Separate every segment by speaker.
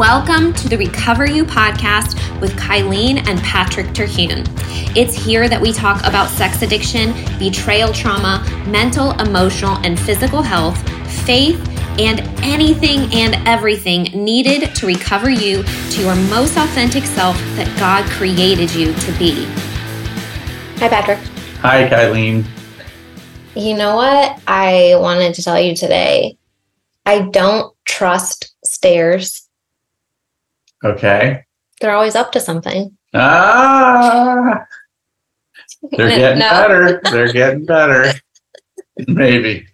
Speaker 1: Welcome to the RecoverU podcast with Kylene and Patrick Terhune. It's here that we talk about sex addiction, betrayal trauma, mental, emotional, and physical health, faith, and anything and everything needed to recover you to your most authentic self that God created you to be. Hi, Patrick.
Speaker 2: Hi, Kylene.
Speaker 1: You know what I wanted to tell you today? I don't trust stairs.
Speaker 2: Okay.
Speaker 1: They're always up to something.
Speaker 2: Ah, they're getting no. better. They're getting better. Maybe.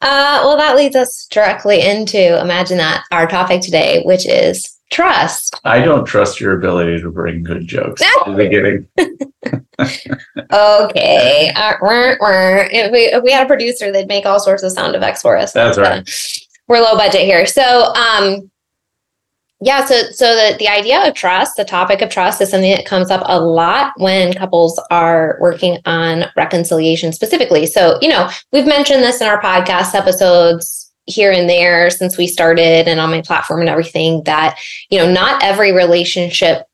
Speaker 1: Uh, well, that leads us directly into imagine that our topic today, which is trust.
Speaker 2: I don't trust your ability to bring good jokes in the beginning.
Speaker 1: okay. Uh, if, we, if we had a producer, they'd make all sorts of sound effects for us.
Speaker 2: That's right.
Speaker 1: Uh, we're low budget here. So, um, yeah, so so the, the idea of trust, the topic of trust is something that comes up a lot when couples are working on reconciliation specifically. So, you know, we've mentioned this in our podcast episodes here and there since we started and on my platform and everything that, you know, not every relationship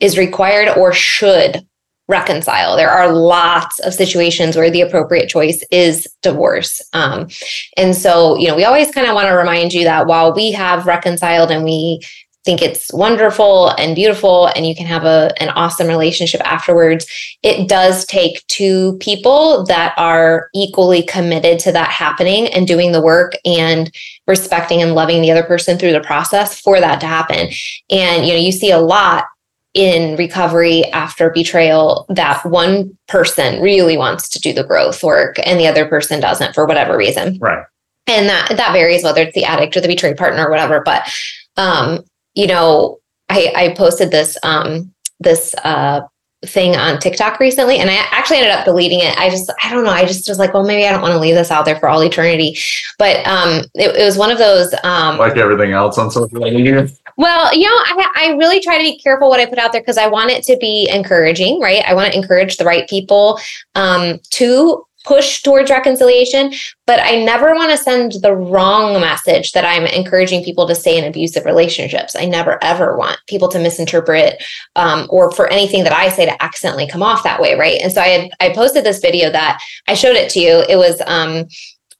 Speaker 1: is required or should reconcile. There are lots of situations where the appropriate choice is divorce. Um, and so, you know, we always kind of want to remind you that while we have reconciled and we think it's wonderful and beautiful and you can have a, an awesome relationship afterwards, it does take two people that are equally committed to that happening and doing the work and respecting and loving the other person through the process for that to happen. And, you know, you see a lot in recovery after betrayal that one person really wants to do the growth work and the other person doesn't for whatever reason.
Speaker 2: Right.
Speaker 1: And that that varies whether it's the addict or the betrayed partner or whatever. But um, you know, I, I posted this um this uh thing on TikTok recently and I actually ended up deleting it. I just, I don't know. I just was like, well, maybe I don't want to leave this out there for all eternity. But um, it, it was one of those. Um,
Speaker 2: like everything else on social media.
Speaker 1: Well, you know, I, I really try to be careful what I put out there because I want it to be encouraging, right? I want to encourage the right people um, to push towards reconciliation, but I never want to send the wrong message that I'm encouraging people to stay in abusive relationships. I never ever want people to misinterpret um, or for anything that I say to accidentally come off that way, right? And so I had, I posted this video that I showed it to you. It was um,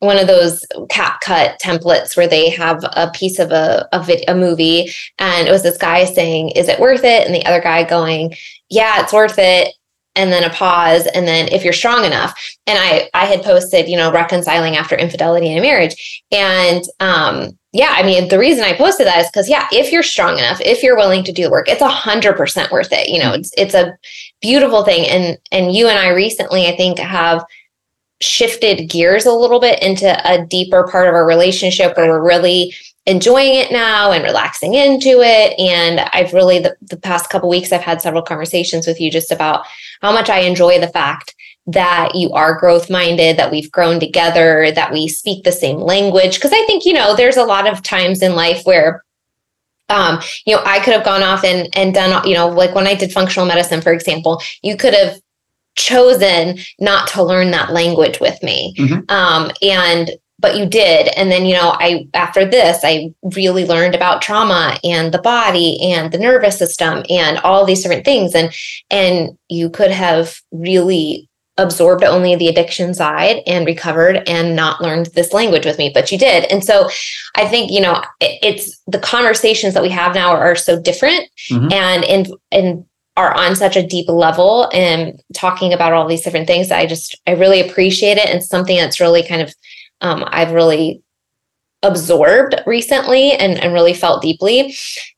Speaker 1: one of those CapCut templates where they have a piece of a, a, vid, a movie and it was this guy saying is it worth it? And the other guy going yeah it's worth it. And then a pause and then if you're strong enough. And i i had posted you know reconciling after infidelity in a marriage. And um yeah i mean the reason i posted that is because yeah if you're strong enough if you're willing to do the work it's a hundred percent worth it. You know it's it's a beautiful thing. And and you and i recently i think have shifted gears a little bit into a deeper part of our relationship where we're really enjoying it now and relaxing into it. And i've really the, the past couple weeks i've had several conversations with you just about how much i enjoy the fact that you are growth minded that we've grown together that we speak the same language. Because i think you know there's a lot of times in life where um, you know, I could have gone off and and done, you know, like when I did functional medicine, for example, you could have chosen not to learn that language with me. Mm-hmm. Um, and but you did and then you know i after this i really learned about trauma and the body and the nervous system and all these different things and and you could have really absorbed only the addiction side and recovered and not learned this language with me but you did and so i think you know it, it's the conversations that we have now are, are so different mm-hmm. and in in are on such a deep level and talking about all these different things. I just, I really appreciate it. And something that's really kind of, um, I've really absorbed recently and, and really felt deeply.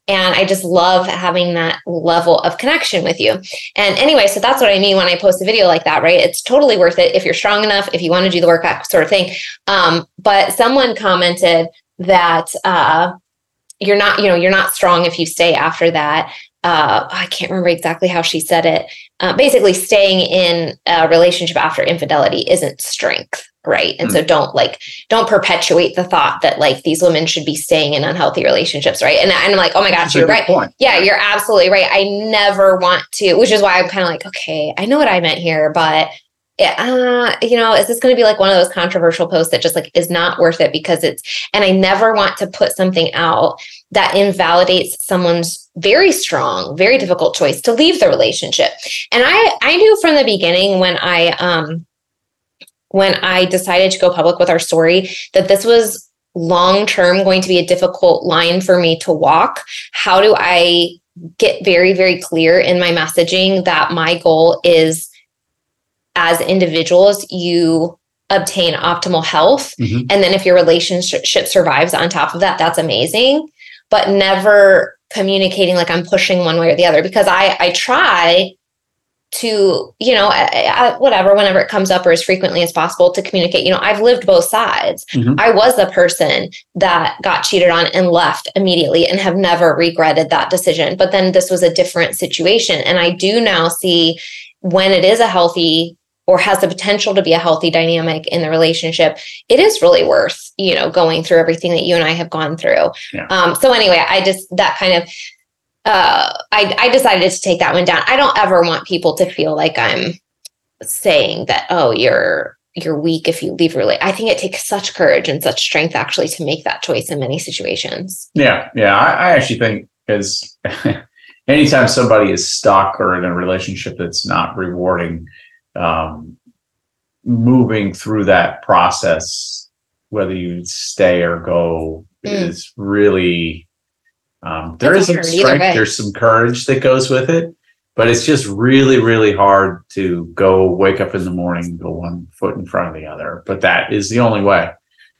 Speaker 1: And I just love having that level of connection with you. And anyway, so that's what I mean when I post a video like that, right? It's totally worth it if you're strong enough, if you want to do the work, that sort of thing. Um, but someone commented that, uh, you're not, you know, you're not strong if you stay after that uh, I can't remember exactly how she said it. Uh, basically, staying in a relationship after infidelity isn't strength, right? And mm-hmm. so don't like don't perpetuate the thought that like these women should be staying in unhealthy relationships, right? And, and I'm like, oh my gosh, That's you're right. Point. Yeah, you're absolutely right. I never want to, which is why I'm kind of like, okay, I know what I meant here, but uh, you know, is this going to be like one of those controversial posts that just like is not worth it because it's, and I never want to put something out that invalidates someone's very strong, very difficult choice to leave the relationship. And I, I knew from the beginning when I, um, when I decided to go public with our story that this was long term going to be a difficult line for me to walk. How do I get very, very clear in my messaging that my goal is as individuals, you obtain optimal health. Mm-hmm. And then if your relationship survives on top of that, that's amazing. But never communicating like I'm pushing one way or the other because I I try to you know whatever whenever it comes up or as frequently as possible to communicate you know i've lived both sides mm-hmm. i was the person that got cheated on and left immediately and have never regretted that decision but then this was a different situation and i do now see when it is a healthy or has the potential to be a healthy dynamic in the relationship, it is really worth, you know, going through everything that you and I have gone through. Yeah. Um, so anyway, I just that kind of uh, I, I decided to take that one down. I don't ever want people to feel like I'm saying that, oh, you're you're weak if you leave really. I think it takes such courage and such strength actually to make that choice in many situations.
Speaker 2: Yeah, yeah. I, I actually think because anytime somebody is stuck or in a relationship that's not rewarding, um, moving through that process, whether you stay or go, mm. is really um, there is some strength, there's some courage that goes with it, but it's just really, really hard to go wake up in the morning, go one foot in front of the other. But that is the only way.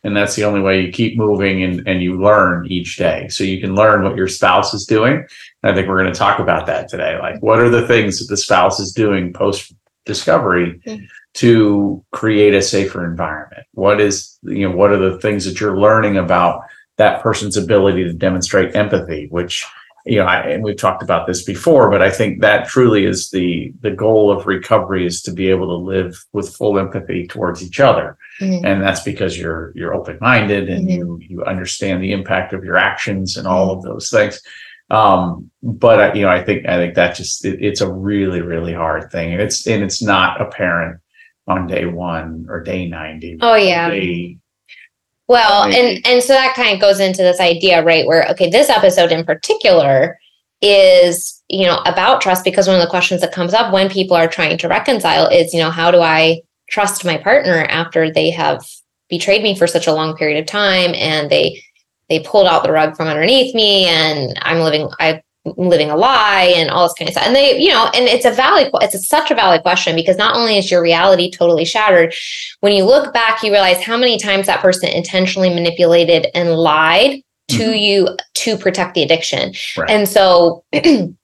Speaker 2: And that's the only way you keep moving and, and you learn each day. So you can learn what your spouse is doing. And I think we're going to talk about that today. Like, what are the things that the spouse is doing post discovery mm-hmm. to create a safer environment? What is, you know, what are the things that you're learning about that person's ability to demonstrate empathy, which you know, I, and we've talked about this before, but I think that truly is the the goal of recovery is to be able to live with full empathy towards each other, mm-hmm. and that's because you're you're open minded and mm-hmm. you you understand the impact of your actions and all of those things. Um, but you know, I think I think that just it, it's a really really hard thing, and it's and it's not apparent on day one or day ninety.
Speaker 1: Oh yeah. Day well, and and so that kind of goes into this idea, right? Where okay, this episode in particular is you know about trust because one of the questions that comes up when people are trying to reconcile is you know how do I trust my partner after they have betrayed me for such a long period of time and they they pulled out the rug from underneath me and I'm living I'm living a lie and all this kind of stuff. And they, you know, and it's a valid, it's a, such a valid question because not only is your reality totally shattered, when you look back, you realize how many times that person intentionally manipulated and lied to mm-hmm. you to protect the addiction. Right. And so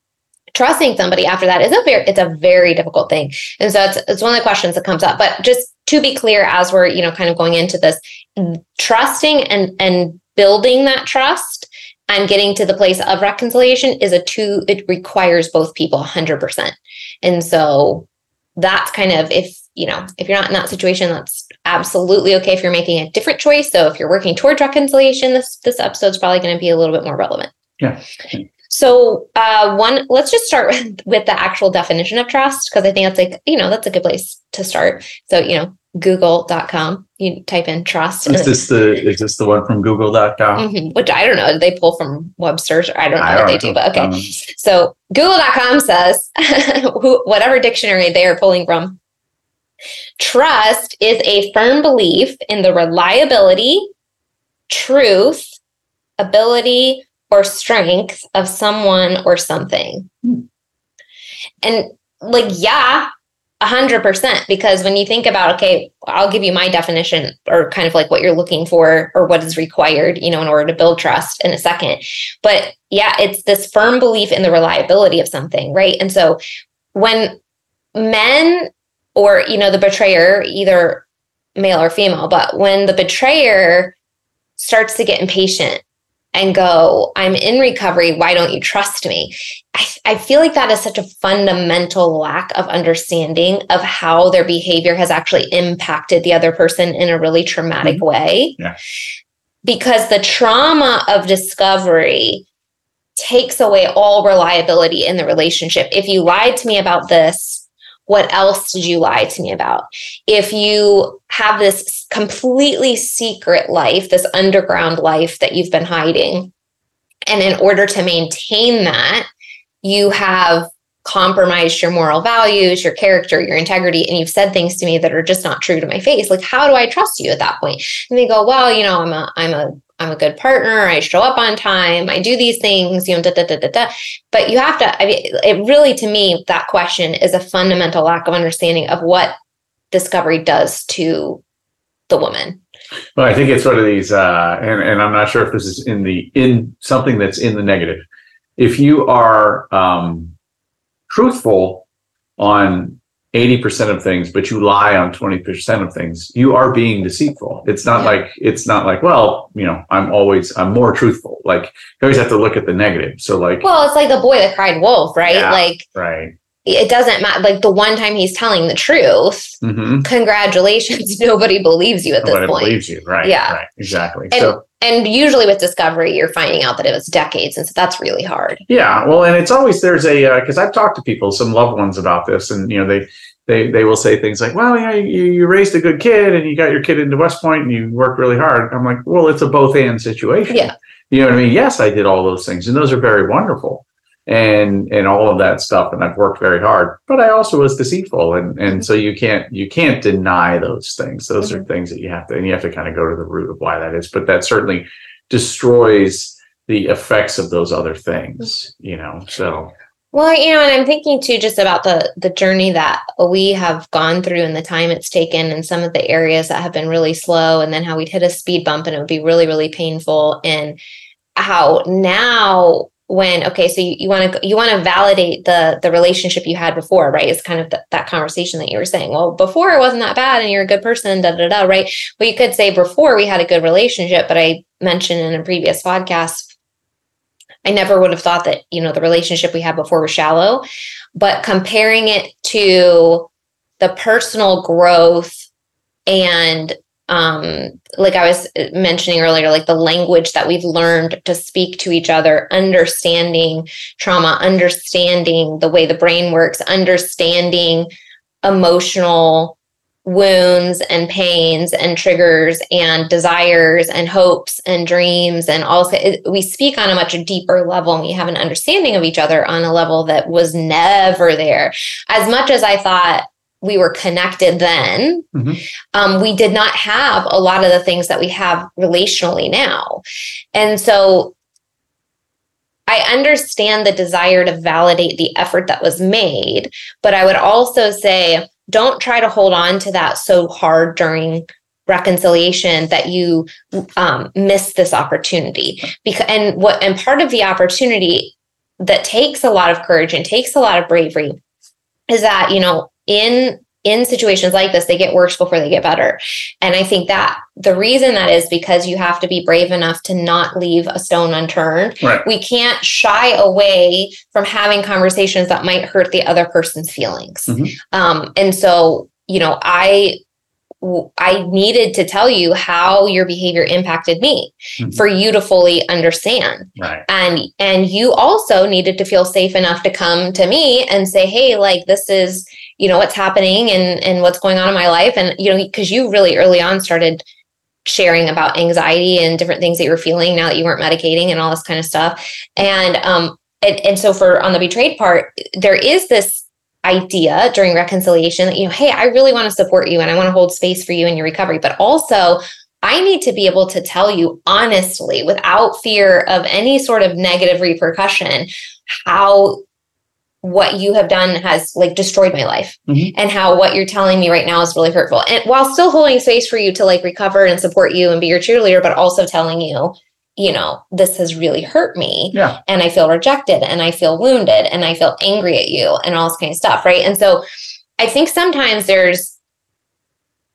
Speaker 1: trusting somebody after that is a very, it's a very difficult thing. And so it's, it's one of the questions that comes up, but just to be clear, as we're, you know, kind of going into this, trusting and, and building that trust and getting to the place of reconciliation is a two it requires both people 100% and so that's kind of if you know if you're not in that situation that's absolutely okay if you're making a different choice. So if you're working towards reconciliation this this episode's probably going to be a little bit more relevant.
Speaker 2: Yeah.
Speaker 1: So uh, one let's just start with, with the actual definition of trust because i think that's like you know that's a good place to start. So you know google.com. You type in trust.
Speaker 2: Is this the is this the one from google.com?
Speaker 1: Mm-hmm, which I don't know. They pull from Webster's I don't know I what don't they do, but okay. Um, so google.com says whatever dictionary they are pulling from. Trust is a firm belief in the reliability, truth, ability, or strength of someone or something. Hmm. And like, yeah, a hundred percent, because when you think about, okay, I'll give you my definition or kind of like what you're looking for or what is required, you know, in order to build trust in a second. But yeah, it's this firm belief in the reliability of something, right? And so when men or, you know, the betrayer, either male or female, but when the betrayer starts to get impatient and go, I'm in recovery. Why don't you trust me? I, I, feel like that is such a fundamental lack of understanding of how their behavior has actually impacted the other person in a really traumatic mm-hmm. way.
Speaker 2: Yeah.
Speaker 1: Because the trauma of discovery takes away all reliability in the relationship. If you lied to me about this, what else did you lie to me about? If you have this completely secret life, this underground life that you've been hiding, and in order to maintain that, you have compromised your moral values, your character, your integrity, and you've said things to me that are just not true to my face. Like, how do I trust you at that point? And they go, well, you know, I'm a, I'm a, I'm a good partner. I show up on time. I do these things, you know, da, da, da, da, da. But you have to, I mean, it really, to me, that question is a fundamental lack of understanding of what discovery does to the woman.
Speaker 2: Well, I think it's one of these, uh, and, and I'm not sure if this is in the, in something that's in the negative. If you are, um, truthful on 80% of things but you lie on 20% of things you are being deceitful. It's not yeah. like it's not like well you know i'm always i'm more truthful. Like you always have to look at the negative. So like
Speaker 1: well it's like the boy that cried wolf right?
Speaker 2: Yeah,
Speaker 1: like
Speaker 2: right
Speaker 1: it doesn't matter like the one time he's telling the truth mm-hmm. congratulations nobody believes you at nobody this point.
Speaker 2: Nobody believes you. Right yeah. right. Exactly.
Speaker 1: And, so and usually with discovery you're finding out that it was decades and so that's really hard.
Speaker 2: Yeah well and it's always there's a because uh, i've talked to people some loved ones about this and you know they they they will say things like well yeah you, you raised a good kid and you got your kid into west point and you worked really hard. I'm like well it's a both and situation.
Speaker 1: Yeah.
Speaker 2: You know what i mean? Yes i did all those things and those are very wonderful and and all of that stuff and i've worked very hard but i also was deceitful and and so you can't you can't deny those things. Those mm-hmm. are things that you have to and you have to kind of go to the root of why that is but that certainly destroys the effects of those other things you know so.
Speaker 1: Well you know and i'm thinking too just about the the journey that we have gone through and the time it's taken and some of the areas that have been really slow and then how we'd hit a speed bump and it would be really really painful and how now when okay so you want to you want to validate the the relationship you had before right? It's kind of the, that conversation that you were saying. Well before it wasn't that bad and you're a good person da da da right? But you could say before we had a good relationship but i mentioned in a previous podcast i never would have thought that you know the relationship we had before was shallow. But comparing it to the personal growth and um, like I was uh, mentioning earlier, like the language that we've learned to speak to each other, understanding trauma, understanding the way the brain works, understanding emotional wounds and pains and triggers and desires and hopes and dreams and also we speak on a much deeper level and we have an understanding of each other on a level that was never there. As much as i thought we were connected then, mm-hmm. um, we did not have a lot of the things that we have relationally now. And so I understand the desire to validate the effort that was made, but I would also say don't try to hold on to that so hard during reconciliation that you um, miss this opportunity because and what and part of the opportunity that takes a lot of courage and takes a lot of bravery is that you know in in situations like this they get worse before they get better and i think that the reason that is because you have to be brave enough to not leave a stone unturned
Speaker 2: right.
Speaker 1: we can't shy away from having conversations that might hurt the other person's feelings mm-hmm. um, and so you know i I needed to tell you how your behavior impacted me mm-hmm. for you to fully understand.
Speaker 2: Right.
Speaker 1: And and you also needed to feel safe enough to come to me and say, "Hey, like this is, you know, what's happening and and what's going on in my life." And you know, because you really early on started sharing about anxiety and different things that you were feeling now that you weren't medicating and all this kind of stuff. And um and, and so for on the betrayed part, there is this idea during reconciliation that, you know, hey, I really want to support you and I want to hold space for you in your recovery. But also, I need to be able to tell you honestly, without fear of any sort of negative repercussion, how what you have done has like destroyed my life mm-hmm. and how what you're telling me right now is really hurtful and while still holding space for you to like recover and support you and be your cheerleader but also telling you you know, this has really hurt me.
Speaker 2: Yeah.
Speaker 1: And I feel rejected and I feel wounded and I feel angry at you and all this kind of stuff. Right. And so I think sometimes there's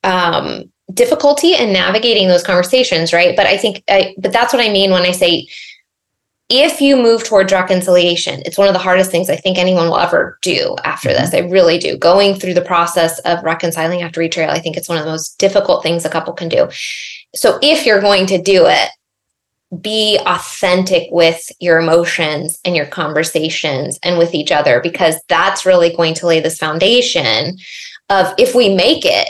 Speaker 1: um, difficulty in navigating those conversations. Right. But I think, I, but that's what I mean when I say, if you move towards reconciliation, it's one of the hardest things I think anyone will ever do after this. Mm-hmm. I really do. Going through the process of reconciling after betrayal, I think it's one of the most difficult things a couple can do. So if you're going to do it, be authentic with your emotions and your conversations and with each other because that's really going to lay this foundation of if we make it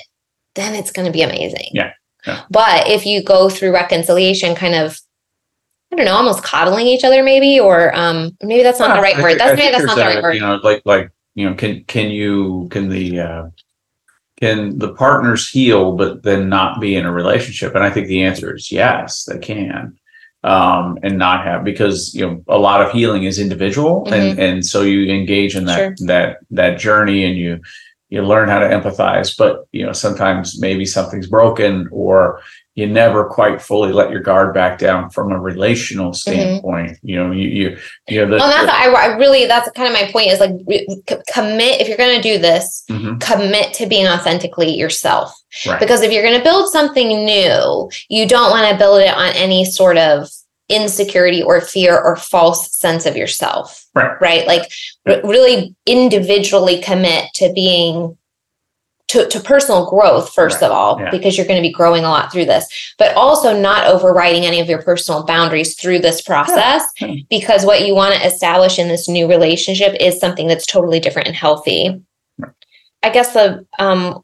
Speaker 1: then it's going to be amazing
Speaker 2: Yeah. Yeah.
Speaker 1: but if you go through reconciliation kind of i don't know almost coddling each other maybe or um maybe that's not the right
Speaker 2: I
Speaker 1: word
Speaker 2: think-
Speaker 1: that's
Speaker 2: I
Speaker 1: maybe that's not the right
Speaker 2: a,
Speaker 1: word
Speaker 2: You know, like like you know, can can you can the uh, can the partners heal, but then not be in a relationship? And I think the answer is yes, they can, um, and not have because you know a lot of healing is individual, and and so you engage in that
Speaker 1: Mm-hmm. Sure.
Speaker 2: that that journey, and you you learn how to empathize. But you know sometimes maybe something's broken, or you never quite fully let your guard back down from a relational standpoint. You know, you you you know the,
Speaker 1: well Mm-hmm. that's I, I really that's kind of my point is like re- commit if you're going to do this
Speaker 2: Mhm,
Speaker 1: commit to being authentically yourself
Speaker 2: right.
Speaker 1: because if you're going to build something new you don't want to build it on any sort of insecurity or fear or false sense of yourself
Speaker 2: Right.
Speaker 1: right like re- really individually commit to being to, to personal growth first
Speaker 2: Right.
Speaker 1: of all
Speaker 2: Yeah.
Speaker 1: because you're going to be growing a lot through this but also not overriding any of your personal boundaries through this process
Speaker 2: Yeah.
Speaker 1: because what you want to establish in this new relationship is something that's totally different and healthy
Speaker 2: Right.
Speaker 1: i guess the um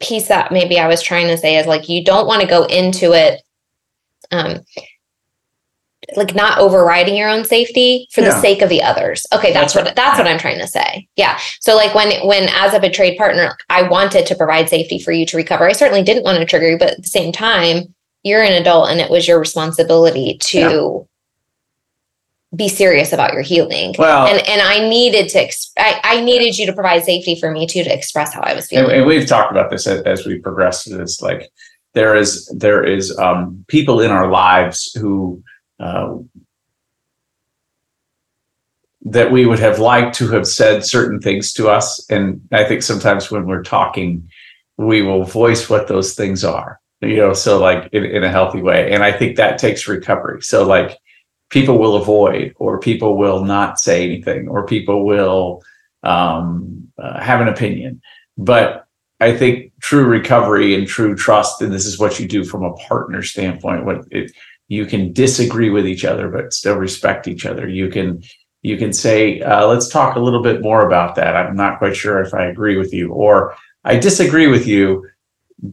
Speaker 1: piece that maybe i was trying to say is like you don't want to go into it um like not overriding your own safety for the sake of the others. Okay, that's,
Speaker 2: That's
Speaker 1: what
Speaker 2: right.
Speaker 1: that's what I'm trying to say. Yeah. So like when when as a betrayed partner, I wanted to provide safety for you to recover. I certainly didn't want to trigger you, but at the same time, you're an adult and it was your responsibility to be serious about your healing.
Speaker 2: Well,
Speaker 1: and and I needed to ex- I, I needed you to provide safety for me too to express how I was feeling.
Speaker 2: and we've talked about this as, as we progress through this like there is there is um people in our lives who uh, that we would have liked to have said certain things to us. And i think sometimes when we're talking we will voice what those things are you know so like in, in a healthy way. And i think that takes recovery. So like people will avoid or people will not say anything or people will um, uh, have an opinion. But I think true recovery and true trust, and this is what you do from a partner standpoint. What it, you can disagree with each other, but still respect each other. You can you can say, uh, "Let's talk a little bit more about that." I'm not quite sure if I agree with you, or I disagree with you,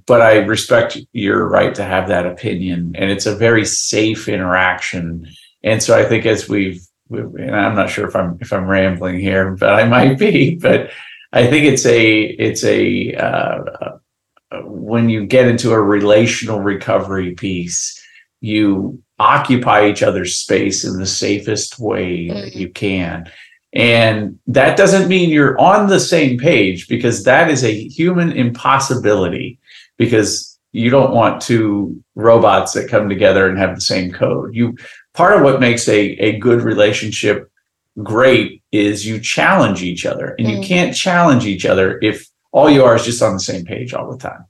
Speaker 2: but I respect your right to have that opinion. And it's a very safe interaction. And so I think as we've, and I'm not sure if I'm if I'm rambling here, but I might be, but I think it's a it's a uh, uh, when you get into a relational recovery piece, you occupy each other's space in the safest way that you can. And that doesn't mean you're on the same page because that is a human impossibility because you don't want two robots that come together and have the same code. You part of what makes a, a good relationship great is you challenge each other and you
Speaker 1: Mm.
Speaker 2: can't challenge each other if all you are is just on the same page all the time.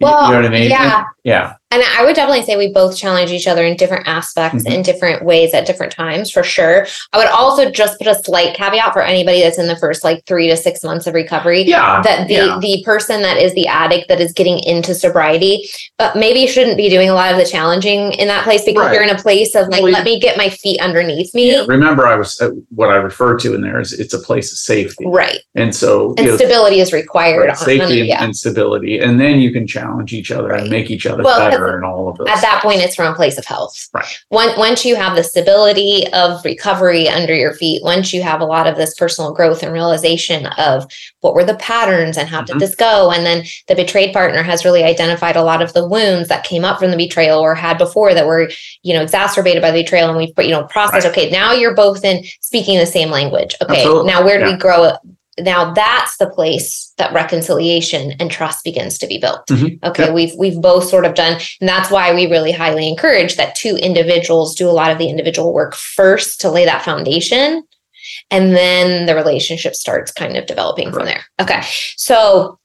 Speaker 1: Well,
Speaker 2: you know what I mean?
Speaker 1: yeah.
Speaker 2: Yeah.
Speaker 1: And I would definitely say we both challenge each other in different aspects,
Speaker 2: Mhm.
Speaker 1: in different ways at different times, for sure. I would also just put a slight caveat for anybody that's in the first like three to six months of recovery.
Speaker 2: Yeah.
Speaker 1: That the
Speaker 2: yeah.
Speaker 1: the person that is the addict that is getting into sobriety, but maybe shouldn't be doing a lot of the challenging in that place because
Speaker 2: Right.
Speaker 1: you're in a place of like,
Speaker 2: Well,
Speaker 1: let me get my feet underneath me.
Speaker 2: Yeah, Remember, I was uh, what I referred to in there is it's a place of safety,
Speaker 1: Right.
Speaker 2: and so
Speaker 1: And
Speaker 2: you know,
Speaker 1: stability is required.
Speaker 2: right, safety and,
Speaker 1: yeah.
Speaker 2: and stability, and then you can challenge each other
Speaker 1: Right.
Speaker 2: and make each other
Speaker 1: Well,
Speaker 2: and all of those.
Speaker 1: at that point it's from a place of health
Speaker 2: Right.
Speaker 1: Once, once you have the stability of recovery under your feet once you have a lot of this personal growth and realization of what were the patterns and how
Speaker 2: Mhm.
Speaker 1: did this go and then the betrayed partner has really identified a lot of the wounds that came up from the betrayal or had before that were you know exacerbated by the betrayal and we've put, you know processed
Speaker 2: Right.
Speaker 1: okay now you're both in speaking the same language okay
Speaker 2: Absolutely.
Speaker 1: now where do
Speaker 2: Yeah.
Speaker 1: we grow now that's the place that reconciliation and trust begins to be built
Speaker 2: Mhm.
Speaker 1: okay
Speaker 2: Yeah.
Speaker 1: we've we've both sort of done and that's why we really highly encourage that two individuals do a lot of the individual work first to lay that foundation and then the relationship starts kind of developing from there okay so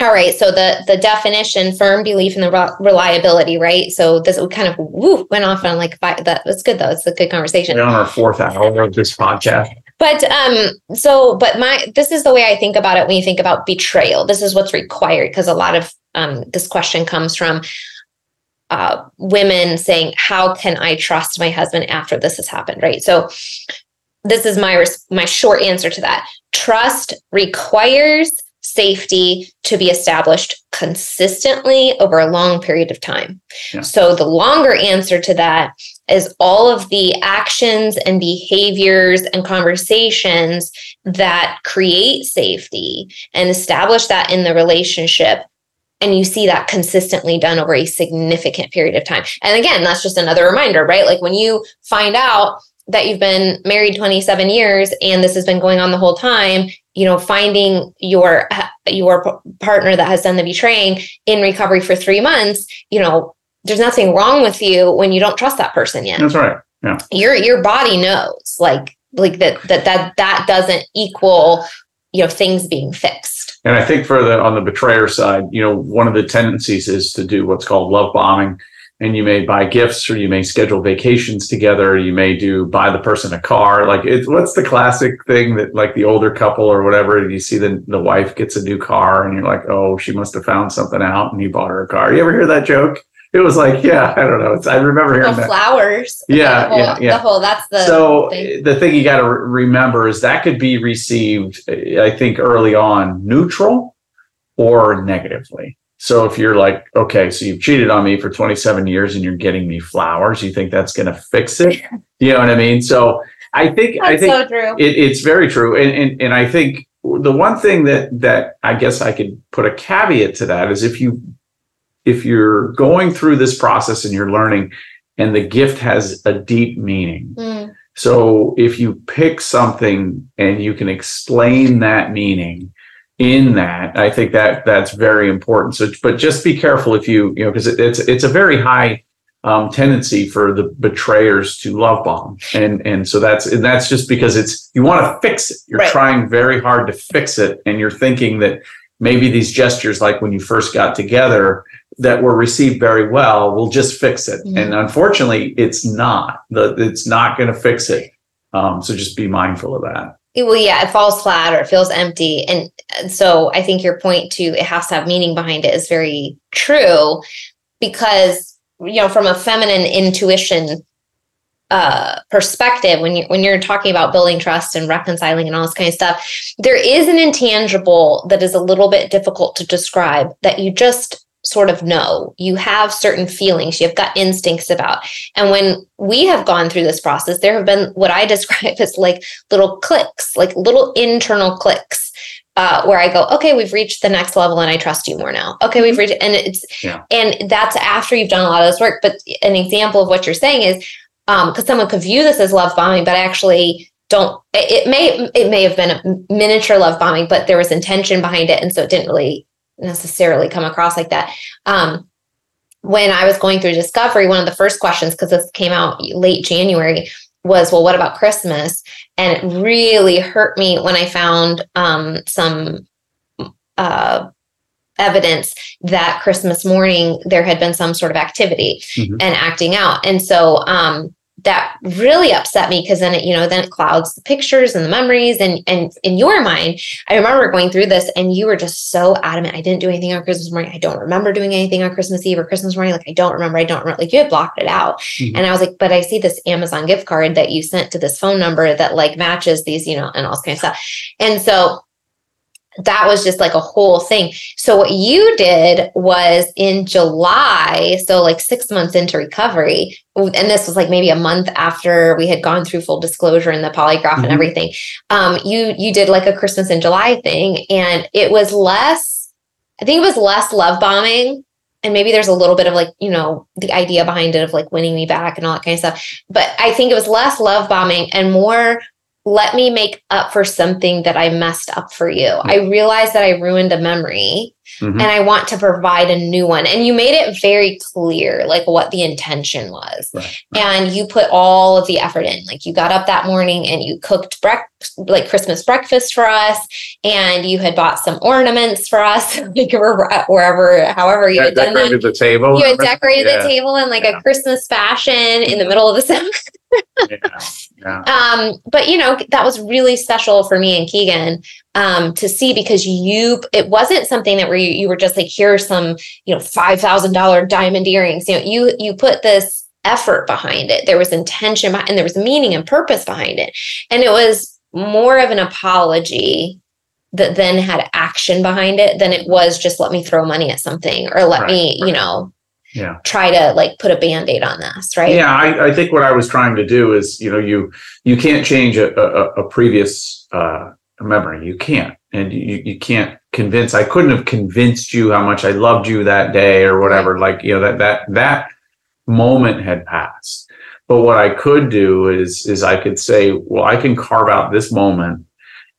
Speaker 1: all right so the the definition firm belief in the re- reliability right so this we kind of woo, went off on like five, that was good though it's a good conversation
Speaker 2: We're on our fourth hour of this podcast.
Speaker 1: But um so but my this is the way I think about it when you think about betrayal. This is what's required because a lot of um this question comes from uh, women saying, "How can I trust my husband after this has happened?" Right. So this is my my short answer to that. Trust requires safety to be established consistently over a long period of time. Yeah. So the longer answer to that is all of the actions and behaviors and conversations that create safety and establish that in the relationship and you see that consistently done over a significant period of time. And again, that's just another reminder, right? Like when you find out that you've been married 27 years and this has been going on the whole time you know finding your your partner that has done the betraying in recovery for 3 months you know there's nothing wrong with you when you don't trust that person yet.
Speaker 2: That's right. Yeah.
Speaker 1: Your your body knows like like that that that that doesn't equal you know things being fixed.
Speaker 2: And i think for the on the betrayer side you know one of the tendencies is to do what's called love bombing and you may buy gifts or you may schedule vacations together you may do buy the person a car. Like it's what's the classic thing that like the older couple or whatever and you see the, the wife gets a new car and you're like oh she must have found something out and he bought her a car. You ever hear that joke? It was like yeah i don't know. It's, i remember hearing
Speaker 1: the flowers.
Speaker 2: Yeah,
Speaker 1: whole,
Speaker 2: yeah yeah.
Speaker 1: the whole that's the
Speaker 2: so thing. the thing you got to re- remember is that could be received i think early on neutral or negatively so if you're like, okay, so you've cheated on me for 27 years and you're getting me flowers, you think that's going to fix it? You know what I mean? So I think
Speaker 1: that's
Speaker 2: I think
Speaker 1: so.
Speaker 2: It, it's very true, and, and and I think the one thing that that I guess I could put a caveat to that is if you if you're going through this process and you're learning, and the gift has a deep meaning. Mm. So if you pick something and you can explain that meaning in that i think that that's very important. So but just be careful if you you know because it, it's it's a very high um, tendency for the betrayers to love bomb. And and so that's and that's just because it's you want to fix it. You're right. trying very hard to fix it. And you're thinking that maybe these gestures like when you first got together that were received very well will just fix it. Mm-hmm. and unfortunately it's not. The it's not going to fix it. Um, so just be mindful of that.
Speaker 1: Well yeah it falls flat or it feels empty. And so i think your point to it has to have meaning behind it is very true because you know from a feminine intuition uh, perspective when you when you're talking about building trust and reconciling and all this kind of stuff there is an intangible that is a little bit difficult to describe that you just sort of know. You have certain feelings, you've got instincts about. And when we have gone through this process, there have been what I describe as like little clicks, like little internal clicks. Uh, where I go, okay, we've reached the next level, and I trust you more now. Okay, we've reached, and it's, yeah. and that's after you've done a lot of this work. But an example of what you're saying is, because um, someone could view this as love bombing, but actually don't. It may, it may have been a miniature love bombing, but there was intention behind it, and so it didn't really necessarily come across like that. Um, when I was going through discovery, one of the first questions, because this came out late January, was, well, what about Christmas? And it really hurt me when I found um, some uh, evidence that Christmas morning there had been some sort of activity mm-hmm. and acting out. And so um, that really upset me because then it, you know, then it clouds the pictures and the memories. And and in your mind, I remember going through this and you were just so adamant. I didn't do anything on Christmas morning. I don't remember doing anything on Christmas Eve or Christmas morning. Like I don't remember. I don't remember. Like you had blocked it out. Mm-hmm. And I was like, but I see this Amazon gift card that you sent to this phone number that like matches these, you know, and all this kind of stuff. And so that was just like a whole thing. So what you did was in July, so like 6 months into recovery, and this was like maybe a month after we had gone through full disclosure and the polygraph mm-hmm. and everything. Um you you did like a Christmas in July thing and it was less I think it was less love bombing and maybe there's a little bit of like you know the idea behind it of like winning me back and all that kind of stuff but i think it was less love bombing and more let me make up for something that I messed up for you. I realized that I ruined a memory mm-hmm. and I want to provide a new one. And you made it very clear, like what the intention was. Right. And you put all of the effort in. Like you got up that morning and you cooked breakfast, like Christmas breakfast for us. And you had bought some ornaments for us, like wherever, however you had
Speaker 2: decorated
Speaker 1: done
Speaker 2: the table.
Speaker 1: You had decorated yeah. the table in like yeah. a Christmas fashion in the middle of the summer. Yeah, yeah. Um, but you know, that was really special for me and Keegan um, to see because you, it wasn't something that where you, you were just like, here's some, you know, five thousand dollar diamond earrings. You know, you you put this effort behind it. There was intention behind, and there was meaning and purpose behind it, and it was more of an apology that then had action behind it than it was just let me throw money at something or let right, me, right. you know,
Speaker 2: yeah.
Speaker 1: try to like put a band-aid on this right?
Speaker 2: Yeah I, I think what i was trying to do is you know you you can't change a, a, a previous uh memory. You can't. And you, you can't convince i couldn't have convinced you how much i loved you that day or whatever. Like you know that that that moment had passed. But what i could do is is i could say well i can carve out this moment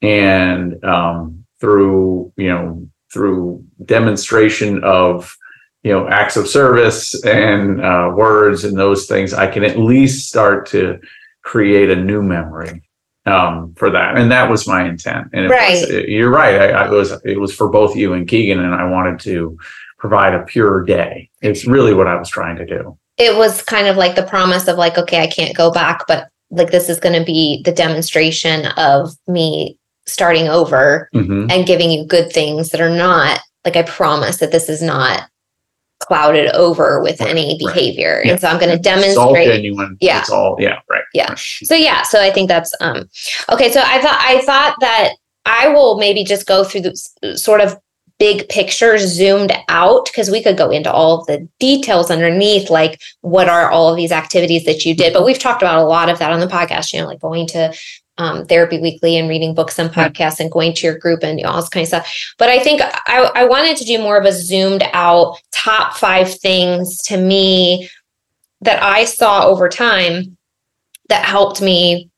Speaker 2: and um through you know through demonstration of you know acts of service and uh, words and those things i can at least start to create a new memory um, for that. And that was my intent. And
Speaker 1: right.
Speaker 2: Was, you're right. I, I, was it was for both you and keegan and i wanted to provide a pure day. It's really what i was trying to do.
Speaker 1: It was kind of like the promise of like okay i can't go back but like this is going to be the demonstration of me starting over mm-hmm. and giving you good things that are not like i promise that this is not clouded over with right, any behavior. Right. And yeah. so I'm going to demonstrate. It's all
Speaker 2: genuine.
Speaker 1: Yeah.
Speaker 2: It's all, yeah, right.
Speaker 1: Yeah.
Speaker 2: Right.
Speaker 1: So yeah. So I think that's, um, okay. So I thought, I thought that I will maybe just go through the sort of big picture zoomed out because we could go into all of the details underneath like what are all of these activities that you did but we've talked about a lot of that on the podcast you know like going to um, therapy weekly and reading books and podcasts and going to your group and all this kind of stuff. But I think I, I wanted to do more of a zoomed out top five things to me that I saw over time that helped me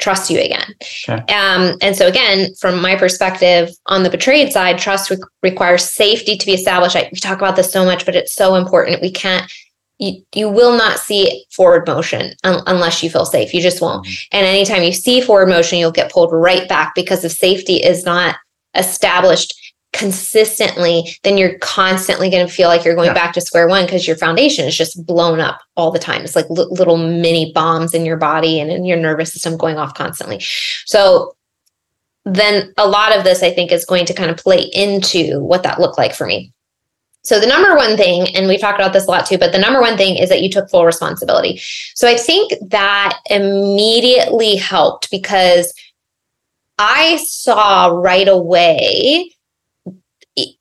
Speaker 1: trust you again. Okay. Um, and so again, from my perspective on the betrayed side, trust re- requires safety to be established. I, we talk about this so much, but it's so important. We can't you, you will not see forward motion un- unless you feel safe. You just won't. Mm-hmm. And anytime you see forward motion, you'll get pulled right back because if safety is not established consistently, then you're constantly going to feel like you're going yeah. back to square one because your foundation is just blown up all the time. It's like l- little mini bombs in your body and in your nervous system going off constantly. So then a lot of this, I think, is going to kind of play into what that looked like for me. So the number one thing, and we've talked about this a lot too, but the number one thing is that you took full responsibility. So I think that immediately helped because I saw right away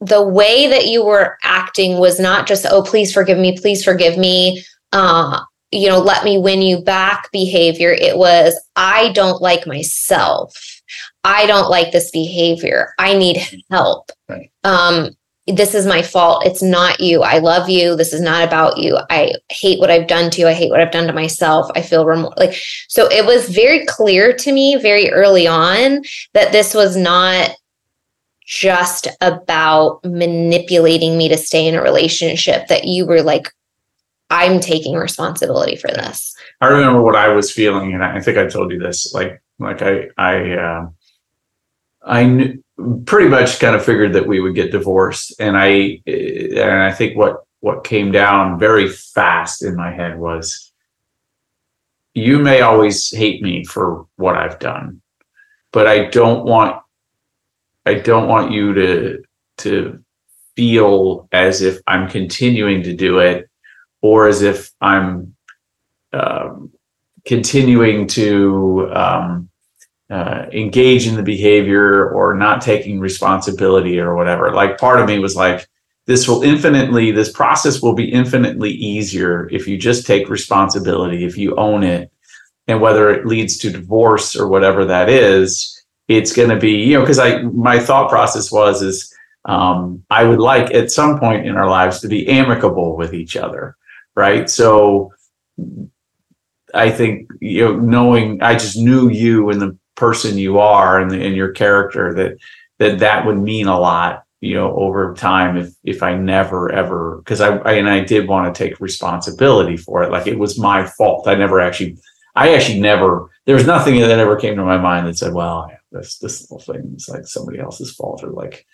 Speaker 1: the way that you were acting was not just, oh, please forgive me, please forgive me. Uh, you know, let me win you back behavior. It was, I don't like myself. I don't like this behavior. I need help. Right. Um, this is my fault. It's not you. I love you. This is not about you. I hate what I've done to you. I hate what I've done to myself. I feel remorse. Like, so it was very clear to me very early on that this was not just about manipulating me to stay in a relationship, that you were like, I'm taking responsibility for this.
Speaker 2: I remember what I was feeling, and I think I told you this. Like, like I, I, uh, I pretty much kind of figured that we would get divorced and i and i think what what came down very fast in my head was you may always hate me for what i've done but i don't want i don't want you to to feel as if i'm continuing to do it or as if i'm um, continuing to um, uh, engage in the behavior or not taking responsibility or whatever. Like part of me was like, this will infinitely, this process will be infinitely easier if you just take responsibility, if you own it. And whether it leads to divorce or whatever that is, it's going to be, you know, because I, my thought process was, is um, I would like at some point in our lives to be amicable with each other. Right. So I think, you know, knowing, I just knew you and the person you are and, and your character that that that would mean a lot you know over time if if i never ever because I, I and i did want to take responsibility for it. Like it was my fault. I never actually i actually never there was nothing that ever came to my mind that said well this this little thing is like somebody else's fault or like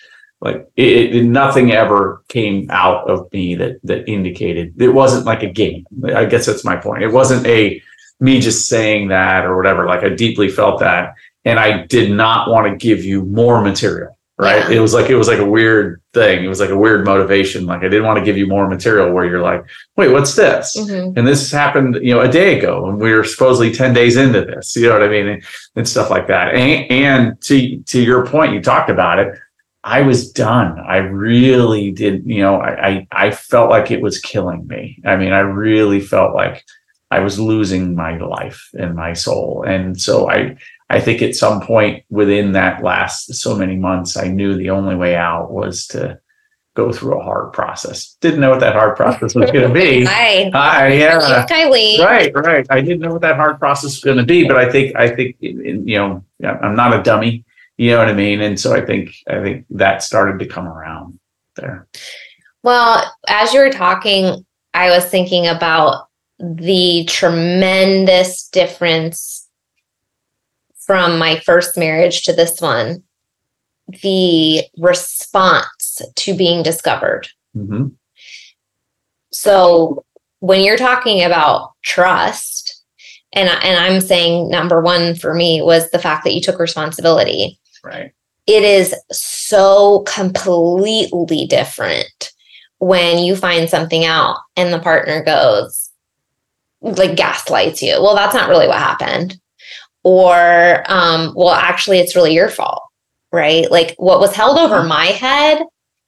Speaker 2: like it, it, nothing ever came out of me that that indicated it wasn't like a game. I guess that's my point. It wasn't a me just saying that or whatever. Like I deeply felt that. And I did not want to give you more material. Right.
Speaker 1: Yeah.
Speaker 2: It was like it was like a weird thing. It was like a weird motivation. Like I didn't want to give you more material where you're like, wait, what's this?
Speaker 1: Mhm.
Speaker 2: And this happened, you know, a day ago, and we were supposedly 10 days into this. You know what I mean? And, and stuff like that. And, and to to your point, you talked about it. I was done. I really did, you know, I, I I felt like it was killing me. I mean, I really felt like I was losing my life and my soul. And so I I think at some point within that last so many months, I knew the only way out was to go through a hard process. Didn't know what that hard process was going to be.
Speaker 1: Hi.
Speaker 2: Hi, yeah.
Speaker 1: Kylie.
Speaker 2: Right, right. I didn't know what that hard process was going to be, but I think, I think, in- in- you know, I'm not a dummy. You know what I mean? And so I think, I think that started to come around there.
Speaker 1: Well, as you were talking, I was thinking about the tremendous difference from my first marriage to this one, the response to being discovered.
Speaker 2: hmm
Speaker 1: So when you're talking about trust, and and I'm saying number one for me was the fact that you took responsibility.
Speaker 2: Right.
Speaker 1: It is so completely different when you find something out and the partner goes like gaslights you. Well, that's not really what happened. Or um well actually it's really your fault, right? Like what was held over my head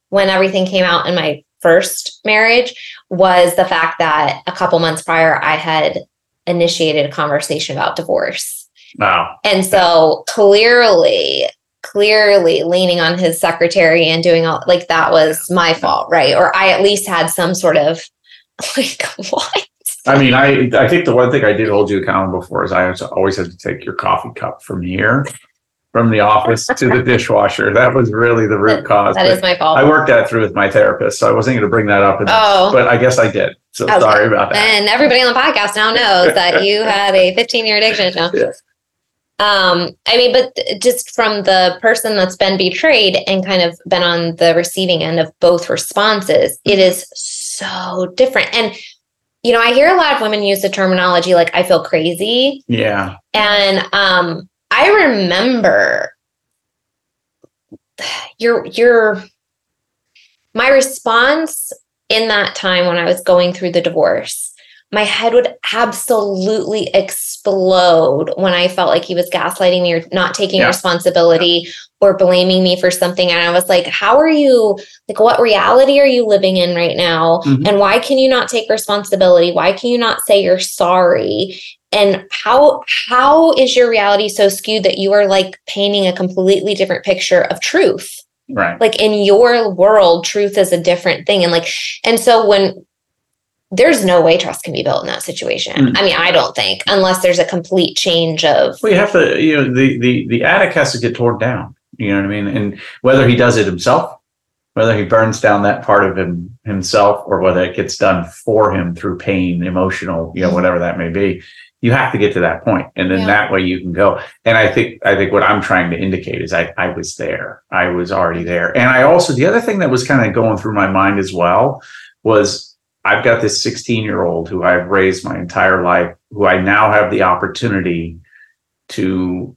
Speaker 1: when everything came out in my first marriage was the fact that a couple months prior I had initiated a conversation about divorce.
Speaker 2: Wow.
Speaker 1: And so clearly, clearly leaning on his secretary and doing all like that was my fault, right? Or I at least had some sort of like what?
Speaker 2: I mean, I, I think the one thing I did hold you accountable for is I always had to take your coffee cup from here, from the office to the dishwasher. That was really the root cause.
Speaker 1: That is my fault.
Speaker 2: I worked that through with my therapist, so I wasn't going to bring that up. In
Speaker 1: Oh.
Speaker 2: but I guess I did. So
Speaker 1: Okay.
Speaker 2: sorry about that.
Speaker 1: and everybody on the podcast now knows that you had a 15 year addiction. No.
Speaker 2: Yeah.
Speaker 1: Um, I mean, but just from the person that's been betrayed and kind of been on the receiving end of both responses, it is so different. And, you know, I hear a lot of women use the terminology like, I feel crazy.
Speaker 2: Yeah.
Speaker 1: And um, I remember your your my response in that time when I was going through the divorce, my head would absolutely explode when I felt like he was gaslighting me or not taking
Speaker 2: Yeah.
Speaker 1: responsibility or blaming me for something. And I was like, how are you, like, what reality are you living in right now?
Speaker 2: Mhm.
Speaker 1: And why can you not take responsibility? Why can you not say you're sorry? And how how is your reality so skewed that you are like painting a completely different picture of truth?
Speaker 2: Right.
Speaker 1: like in your world truth is a different thing and like and so when there's no way trust can be built in that situation
Speaker 2: Mm.
Speaker 1: i mean i don't think unless there's a complete change of
Speaker 2: Well, you have to, you know, the the the attic has to get torn down. You know what I mean? And whether he does it himself, whether he burns down that part of him himself, or whether it gets done for him through pain, emotional, you know, whatever that may be, you have to get to that point, and then
Speaker 1: Yeah.
Speaker 2: that way you can go. And I think I think what I'm trying to indicate is I I was there. I was already there. And I also the other thing that was kind of going through my mind as well was I've got this 16 year old who I've raised my entire life, who I now have the opportunity to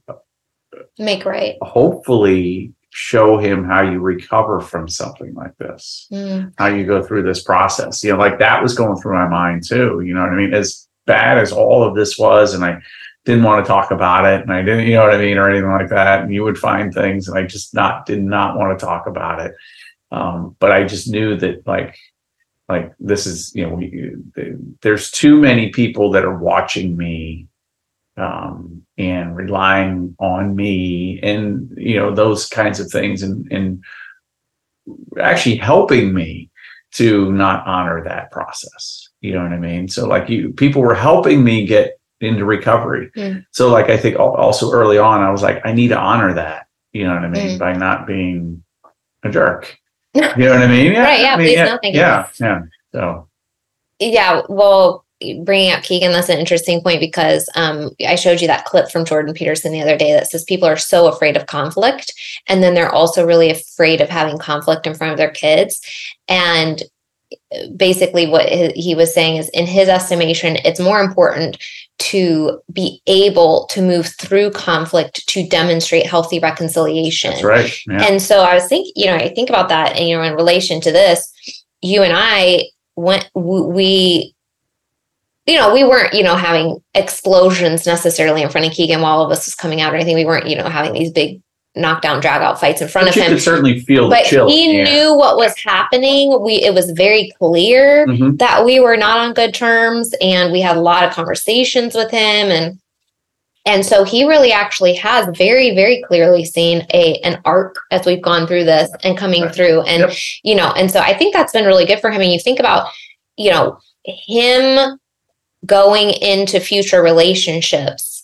Speaker 1: make right
Speaker 2: hopefully show him how you recover from something like this,
Speaker 1: Mm.
Speaker 2: how you go through this process. You know, like that was going through my mind too. You know what I mean? As bad as all of this was, and I didn't want to talk about it, and I didn't, you know what I mean, or anything like that. And you would find things, and I just not did not want to talk about it. Um, but I just knew that like like this is you know we, there's too many people that are watching me um, and relying on me and you know those kinds of things and and actually helping me to not honor that process. You know what i mean? So like you people were helping me get into recovery.
Speaker 1: Mm.
Speaker 2: so like i think also early on i was like i need to honor that. You know what i mean?
Speaker 1: Mm.
Speaker 2: by not being a jerk you know what i mean yeah
Speaker 1: Right, yeah,
Speaker 2: I mean,
Speaker 1: please,
Speaker 2: yeah,
Speaker 1: no, thank you.
Speaker 2: yeah yeah so
Speaker 1: yeah well bringing up keegan that's an interesting point because um, i showed you that clip from jordan peterson the other day that says people are so afraid of conflict and then they're also really afraid of having conflict in front of their kids and basically what he was saying is in his estimation it's more important to be able to move through conflict to demonstrate healthy reconciliation
Speaker 2: That's right. Yeah.
Speaker 1: and so i was thinking you know i think about that and you know in relation to this you and i went we you know, we weren't, you know, having explosions necessarily in front of Keegan while all of us was coming out or anything. We weren't, you know, having these big knockdown drag out fights in front
Speaker 2: But
Speaker 1: of
Speaker 2: you
Speaker 1: him
Speaker 2: could certainly feel
Speaker 1: but
Speaker 2: the chill.
Speaker 1: he
Speaker 2: yeah.
Speaker 1: knew what was happening we it was very clear
Speaker 2: Mhm.
Speaker 1: that we were not on good terms and we had a lot of conversations with him and and so he really actually has very very clearly seen a an arc as we've gone through this and coming
Speaker 2: Right.
Speaker 1: through and
Speaker 2: Yep.
Speaker 1: you know and so i think that's been really good for him and you think about you know him going into future relationships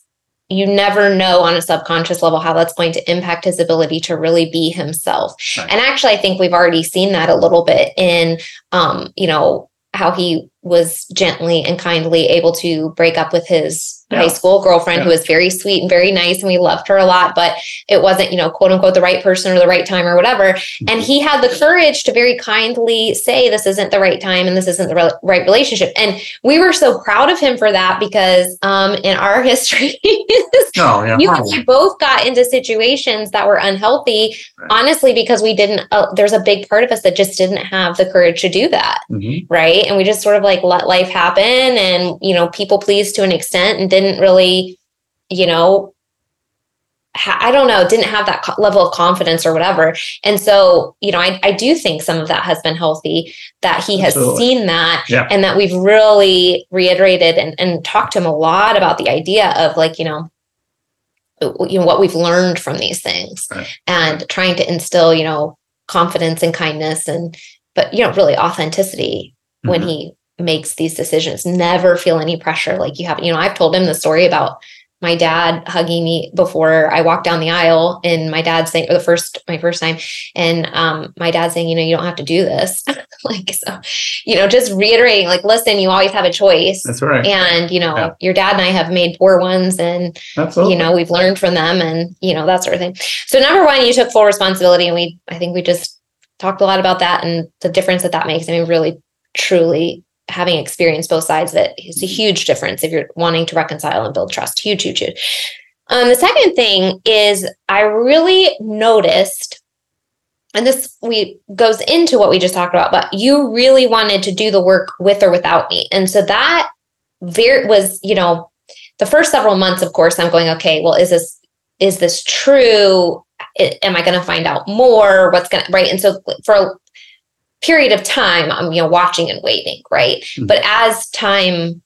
Speaker 1: you never know on a subconscious level how that's going to impact his ability to really be himself
Speaker 2: Right.
Speaker 1: and actually, I think we've already seen that a little bit in, um, you know, how he was gently and kindly able to break up with his
Speaker 2: Yeah.
Speaker 1: high school girlfriend, who was very sweet and very nice, and we loved her a lot. But it wasn't, you know, quote unquote, the right person or the right time or whatever. And he had the courage to very kindly say, "This isn't the right time, and this isn't the re- right relationship." And we were so proud of him for that because, um, in our history,
Speaker 2: No, yeah.
Speaker 1: you and I both got into situations that were unhealthy,
Speaker 2: Right.
Speaker 1: honestly, because we didn't, uh, there's a big part of us that just didn't have the courage to do that.
Speaker 2: Mhm.
Speaker 1: Right. And we just sort of like let life happen and, you know, people please to an extent and didn't really, you know, ha- I don't know, didn't have that co- level of confidence or whatever. And so, you know, I, I do think some of that has been healthy, that he has
Speaker 2: Absolutely.
Speaker 1: seen that
Speaker 2: Yeah.
Speaker 1: and that we've really reiterated and, and talked to him a lot about the idea of like, you know, you know what we've learned from these things
Speaker 2: Right.
Speaker 1: and trying to instill you know confidence and kindness and but you know really authenticity when
Speaker 2: Mhm.
Speaker 1: he makes these decisions never feel any pressure like you have you know i've told him the story about my dad hugging me before I walked down the aisle and my dad saying or the first my first time and um my dad saying, you know, you don't have to do this. like so, you know, just reiterating, like, listen, you always have a choice.
Speaker 2: That's right.
Speaker 1: And you know,
Speaker 2: Yeah.
Speaker 1: your dad and I have made poor ones and
Speaker 2: Absolutely.
Speaker 1: you know, we've learned from them and you know, that sort of thing. So number one, you took full responsibility and we I think we just talked a lot about that and the difference that that makes. I mean, really truly having experienced both sides of it is a huge difference if you're wanting to reconcile and build trust. Huge, huge, huge. Um, the second thing is I really noticed, and this we goes into what we just talked about, but you really wanted to do the work with or without me. And so that very was, you know, the first several months, of course, I'm going, okay, well, is this is this true? I- am I going to find out more? What's going to right? And so for period of time, I'm you know watching and waiting, right?
Speaker 2: Mhm.
Speaker 1: But as time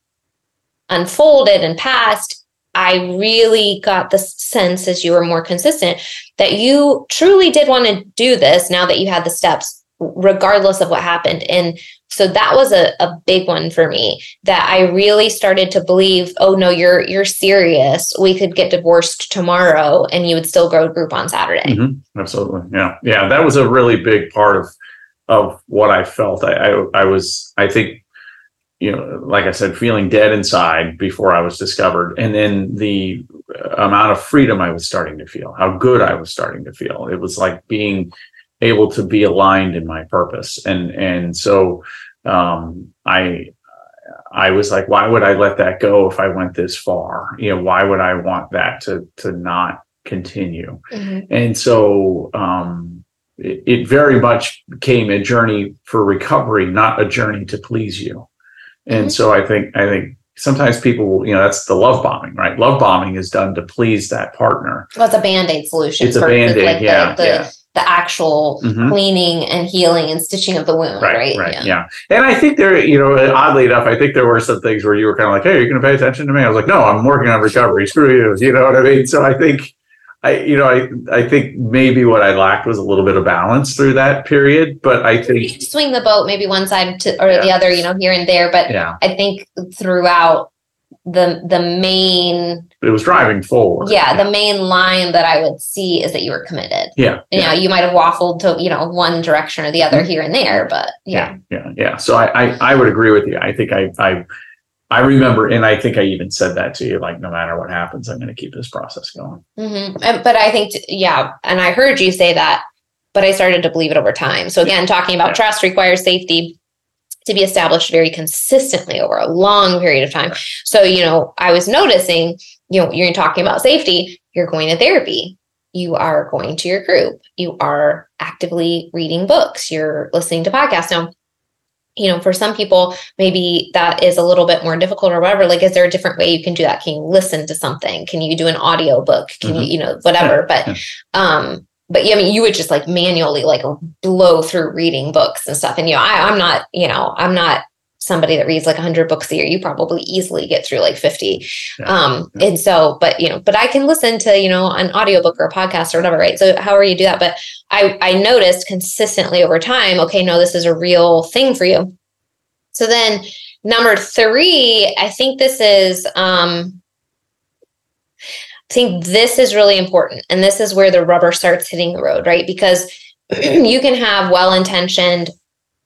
Speaker 1: unfolded and passed, I really got the sense as you were more consistent that you truly did want to do this now that you had the steps, regardless of what happened. And so that was a, a big one for me that I really started to believe, oh no, you're you're serious. We could get divorced tomorrow and you would still grow a group on Saturday.
Speaker 2: Mhm. Absolutely. Yeah. Yeah. That was a really big part of of what I felt. I, I I was I think you know like I said feeling dead inside before I was discovered and then the amount of freedom I was starting to feel, how good I was starting to feel. It was like being able to be aligned in my purpose and and so um I I was like why would I let that go if I went this far? You know, why would I want that to to not continue?
Speaker 1: Mhm.
Speaker 2: and so um, it, very much became a journey for recovery not a journey to please you and
Speaker 1: Mhm.
Speaker 2: so i think i think sometimes people will you know that's the love bombing right love bombing is done to please that partner
Speaker 1: Well, it's a band-aid solution.
Speaker 2: it's a
Speaker 1: for-
Speaker 2: band-aid
Speaker 1: like the-
Speaker 2: yeah
Speaker 1: the,
Speaker 2: yeah
Speaker 1: the actual
Speaker 2: Mhm.
Speaker 1: cleaning and healing and stitching of the wound, right?
Speaker 2: right right yeah. and i think there you know oddly enough i think there were some things where you were kind of like hey you're going to pay attention to me i was like no i'm working on recovery screw you you know what i mean so i think I, you know, I, I think maybe what I lacked was a little bit of balance through that period, but I
Speaker 1: You
Speaker 2: think,
Speaker 1: swing the boat maybe one side to or the other, you know, here and there. But
Speaker 2: yeah,
Speaker 1: I think throughout the the main
Speaker 2: it was driving forward.
Speaker 1: yeah, the main line that I would see is that you were committed.
Speaker 2: yeah,
Speaker 1: You know, you might have waffled to, you know, one direction or the other mm-hmm. here and there, but yeah.
Speaker 2: yeah, yeah, yeah. So I, I, I would agree with you. I think I, I, I remember, and I think I even said that to you, like, no matter what happens, I'm going to keep this process going.
Speaker 1: hmm And, but I think, t- yeah, and I heard you say that, but I started to believe it over time. So again, talking about
Speaker 2: Yeah.
Speaker 1: trust requires safety. to be established very consistently over a long period of time. So, you know, I was noticing, you know, you're talking about safety, you're going to therapy, you are going to your group, you are actively reading books, you're listening to podcasts. Now, you know, for some people, maybe that is a little bit more difficult or whatever. Like, is there a different way you can do that? Can you listen to something? Can you do an audio book? Can mm-hmm. you, you know, whatever? But, um, but yeah, I mean, you would just like manually like blow through reading books and stuff. And you know, I, I'm not, you know, I'm not somebody that reads like 100 books a year you probably easily get through like 50 yeah. um yeah. and so but you know but i can listen to you know an audiobook or a podcast or whatever right so however you do that but i i noticed consistently over time okay no this is a real thing for you so then number three i think this is um I think this is really important. And this is where the rubber starts hitting the road, right? Because you can have well intentioned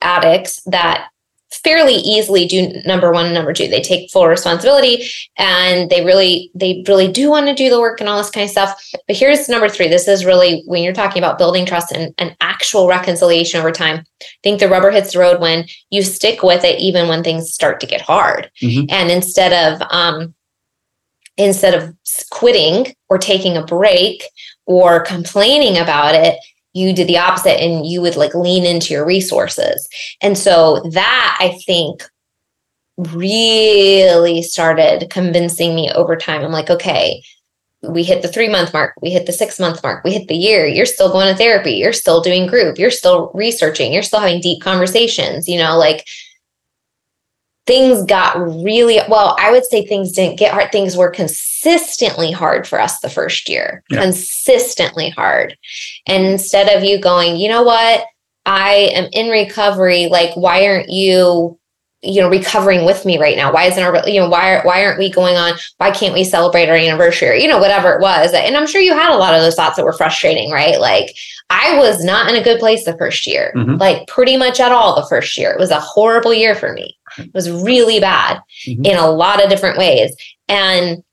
Speaker 1: addicts that fairly easily do number one and number two. They take full responsibility and they really they really do want to do the work and all this kind of stuff. But here's number three. This is really when you're talking about building trust and, an actual reconciliation over time i think the rubber hits the road when you stick with it even when things start to get hard. Mm-hmm. and instead of um instead of quitting or taking a break or complaining about it you did the opposite and you would like lean into your resources. And so that i think really started convincing me over time. I'm like okay we hit the three month mark we hit the six month mark we hit the year you're still going to therapy you're still doing group you're still researching you're still having deep conversations you know like things got really well i would say things didn't get hard. Things were consistently hard for us the first year. Yeah. consistently hard. And instead of you going you know what? I am in recovery. Like why aren't you you know recovering with me right now? Why isn't our you know why why aren't we going on? Why can't we celebrate our anniversary? Or, you know whatever it was. And i'm sure you had a lot of those thoughts that were frustrating right? Like i was not in a good place the first year mm-hmm. like pretty much at all the first year it was a horrible year for me it was really bad mm-hmm. in a lot of different ways and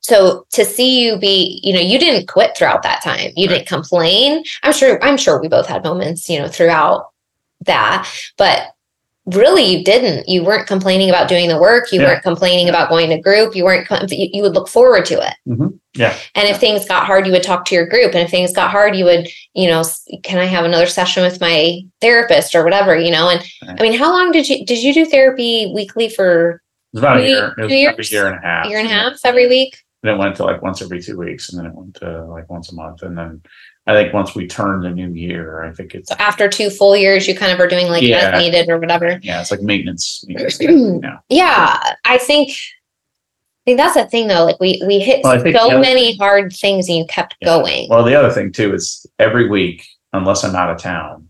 Speaker 1: so to see you be you know you didn't quit throughout that time you right. didn't complain i'm sure i'm sure we both had moments you know throughout that but really you didn't you weren't complaining about doing the work you yeah. weren't complaining about going to group you weren't you, you would look forward to it
Speaker 2: mm-hmm. Yeah
Speaker 1: and if things got hard you would talk to your group and if things got hard you would you know can i have another session with my therapist or whatever you know and right. i mean how long did you did you do therapy weekly for
Speaker 2: it was about a year it was years? a year and a half
Speaker 1: year and a half every week
Speaker 2: and it went to like once every two weeks and then it went to like once a month and then I think once we turn the new year, I think it's
Speaker 1: so after two full years, you kind of are doing like yeah. as needed or whatever.
Speaker 2: Yeah, it's like maintenance.
Speaker 1: yeah. yeah, I think think that's the thing though. Like we we hit well, so many hard things and you kept yeah. going.
Speaker 2: Well, the other thing too is every week, unless I'm out of town,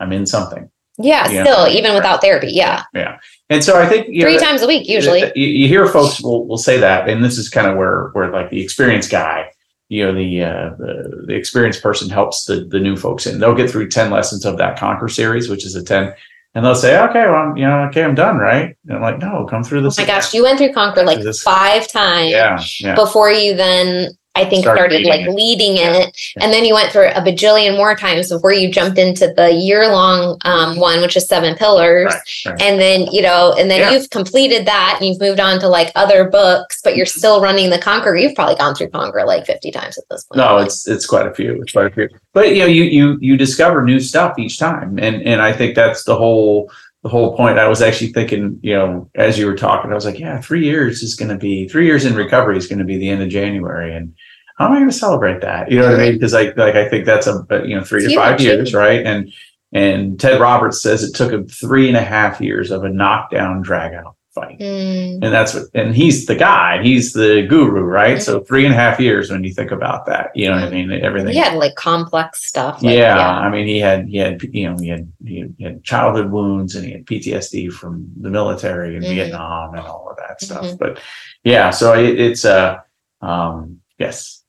Speaker 2: I'm in something.
Speaker 1: Yeah, you still know? even without therapy. Yeah.
Speaker 2: Yeah. And so I think
Speaker 1: three know, times a week usually.
Speaker 2: You, you hear folks will, will say that, and this is kind of where where like the experienced guy you know the, uh, the the experienced person helps the the new folks in. They'll get through ten lessons of that Conquer series, which is a ten, and they'll say, "Okay, well, I'm, you know, okay, I'm done, right?" And I'm like, "No, come through this."
Speaker 1: Oh my again. gosh, you went through Conquer like five times,
Speaker 2: yeah, yeah.
Speaker 1: before you then I think started like it. leading it. Yeah. And then you went through a bajillion more times before you jumped into the year long um, one, which is seven pillars. Right, right. And then, you know, and then yeah. you've completed that and you've moved on to like other books, but you're still running the Conquer. You've probably gone through Conquer like 50 times at this point.
Speaker 2: No, it's it's quite a few. It's quite a few. But you know, you you you discover new stuff each time. And and I think that's the whole the whole point. I was actually thinking, you know, as you were talking, I was like, yeah, three years is going to be three years in recovery is going to be the end of January, and how am I going to celebrate that? You know what I mean? Because like, like I think that's a you know three to five years, right? And and Ted Roberts says it took him three and a half years of a knockdown, drag out fight, mm. and that's what. And he's the guy, he's the guru, right? Mm. So three and a half years when you think about that, you know what I mean? Everything.
Speaker 1: He had like complex stuff.
Speaker 2: Like, yeah, yeah, I mean, he had he had you know he had he had childhood wounds and he had PTSD from the military and mm Vietnam and all of that stuff. Mm-hmm. But yeah, so it, it's uh um yes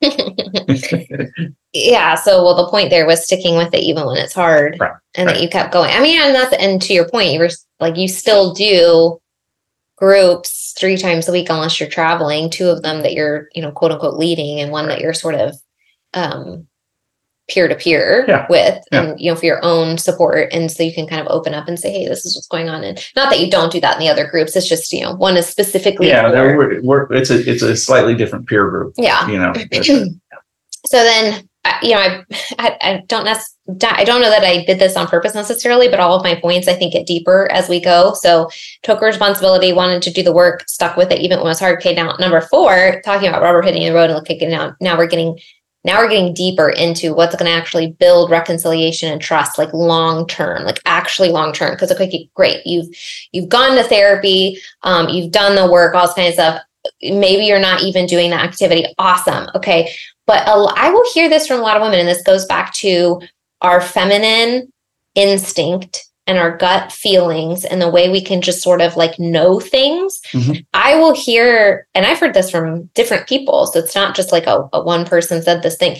Speaker 1: yeah. So, well, the point there was sticking with it even when it's hard, right, and right. that you kept going. I mean, and that's and to your point, you were like you still do groups three times a week unless you're traveling. Two of them that you're, you know, quote unquote leading, and one that you're sort of um peer to peer with
Speaker 2: Yeah.
Speaker 1: and you know for your own support and so you can kind of open up and say hey this is what's going on and not that you don't do that in the other groups it's just you know one is specifically
Speaker 2: Yeah,
Speaker 1: for-
Speaker 2: we're, we're, it's a it's a slightly different peer group.
Speaker 1: yeah
Speaker 2: You know,
Speaker 1: so then you know I, I don't nec- i don't know that i did this on purpose necessarily but all of my points i think get deeper as we go. So took responsibility wanted to do the work stuck with it even when it was hard. Okay now number four talking about rubber hitting the road and looking now now we're getting now we're getting deeper into what's going to actually build reconciliation and trust like long term like actually long term. Because okay great you've you've gone to therapy um, you've done the work all this kind of stuff maybe you're not even doing that activity. Awesome. Okay. But I will hear this from a lot of women and this goes back to our feminine instinct and our gut feelings and the way we can just sort of like know things.
Speaker 2: Mhm.
Speaker 1: i will hear and i've heard this from different people so it's not just like a, a one person said this thing.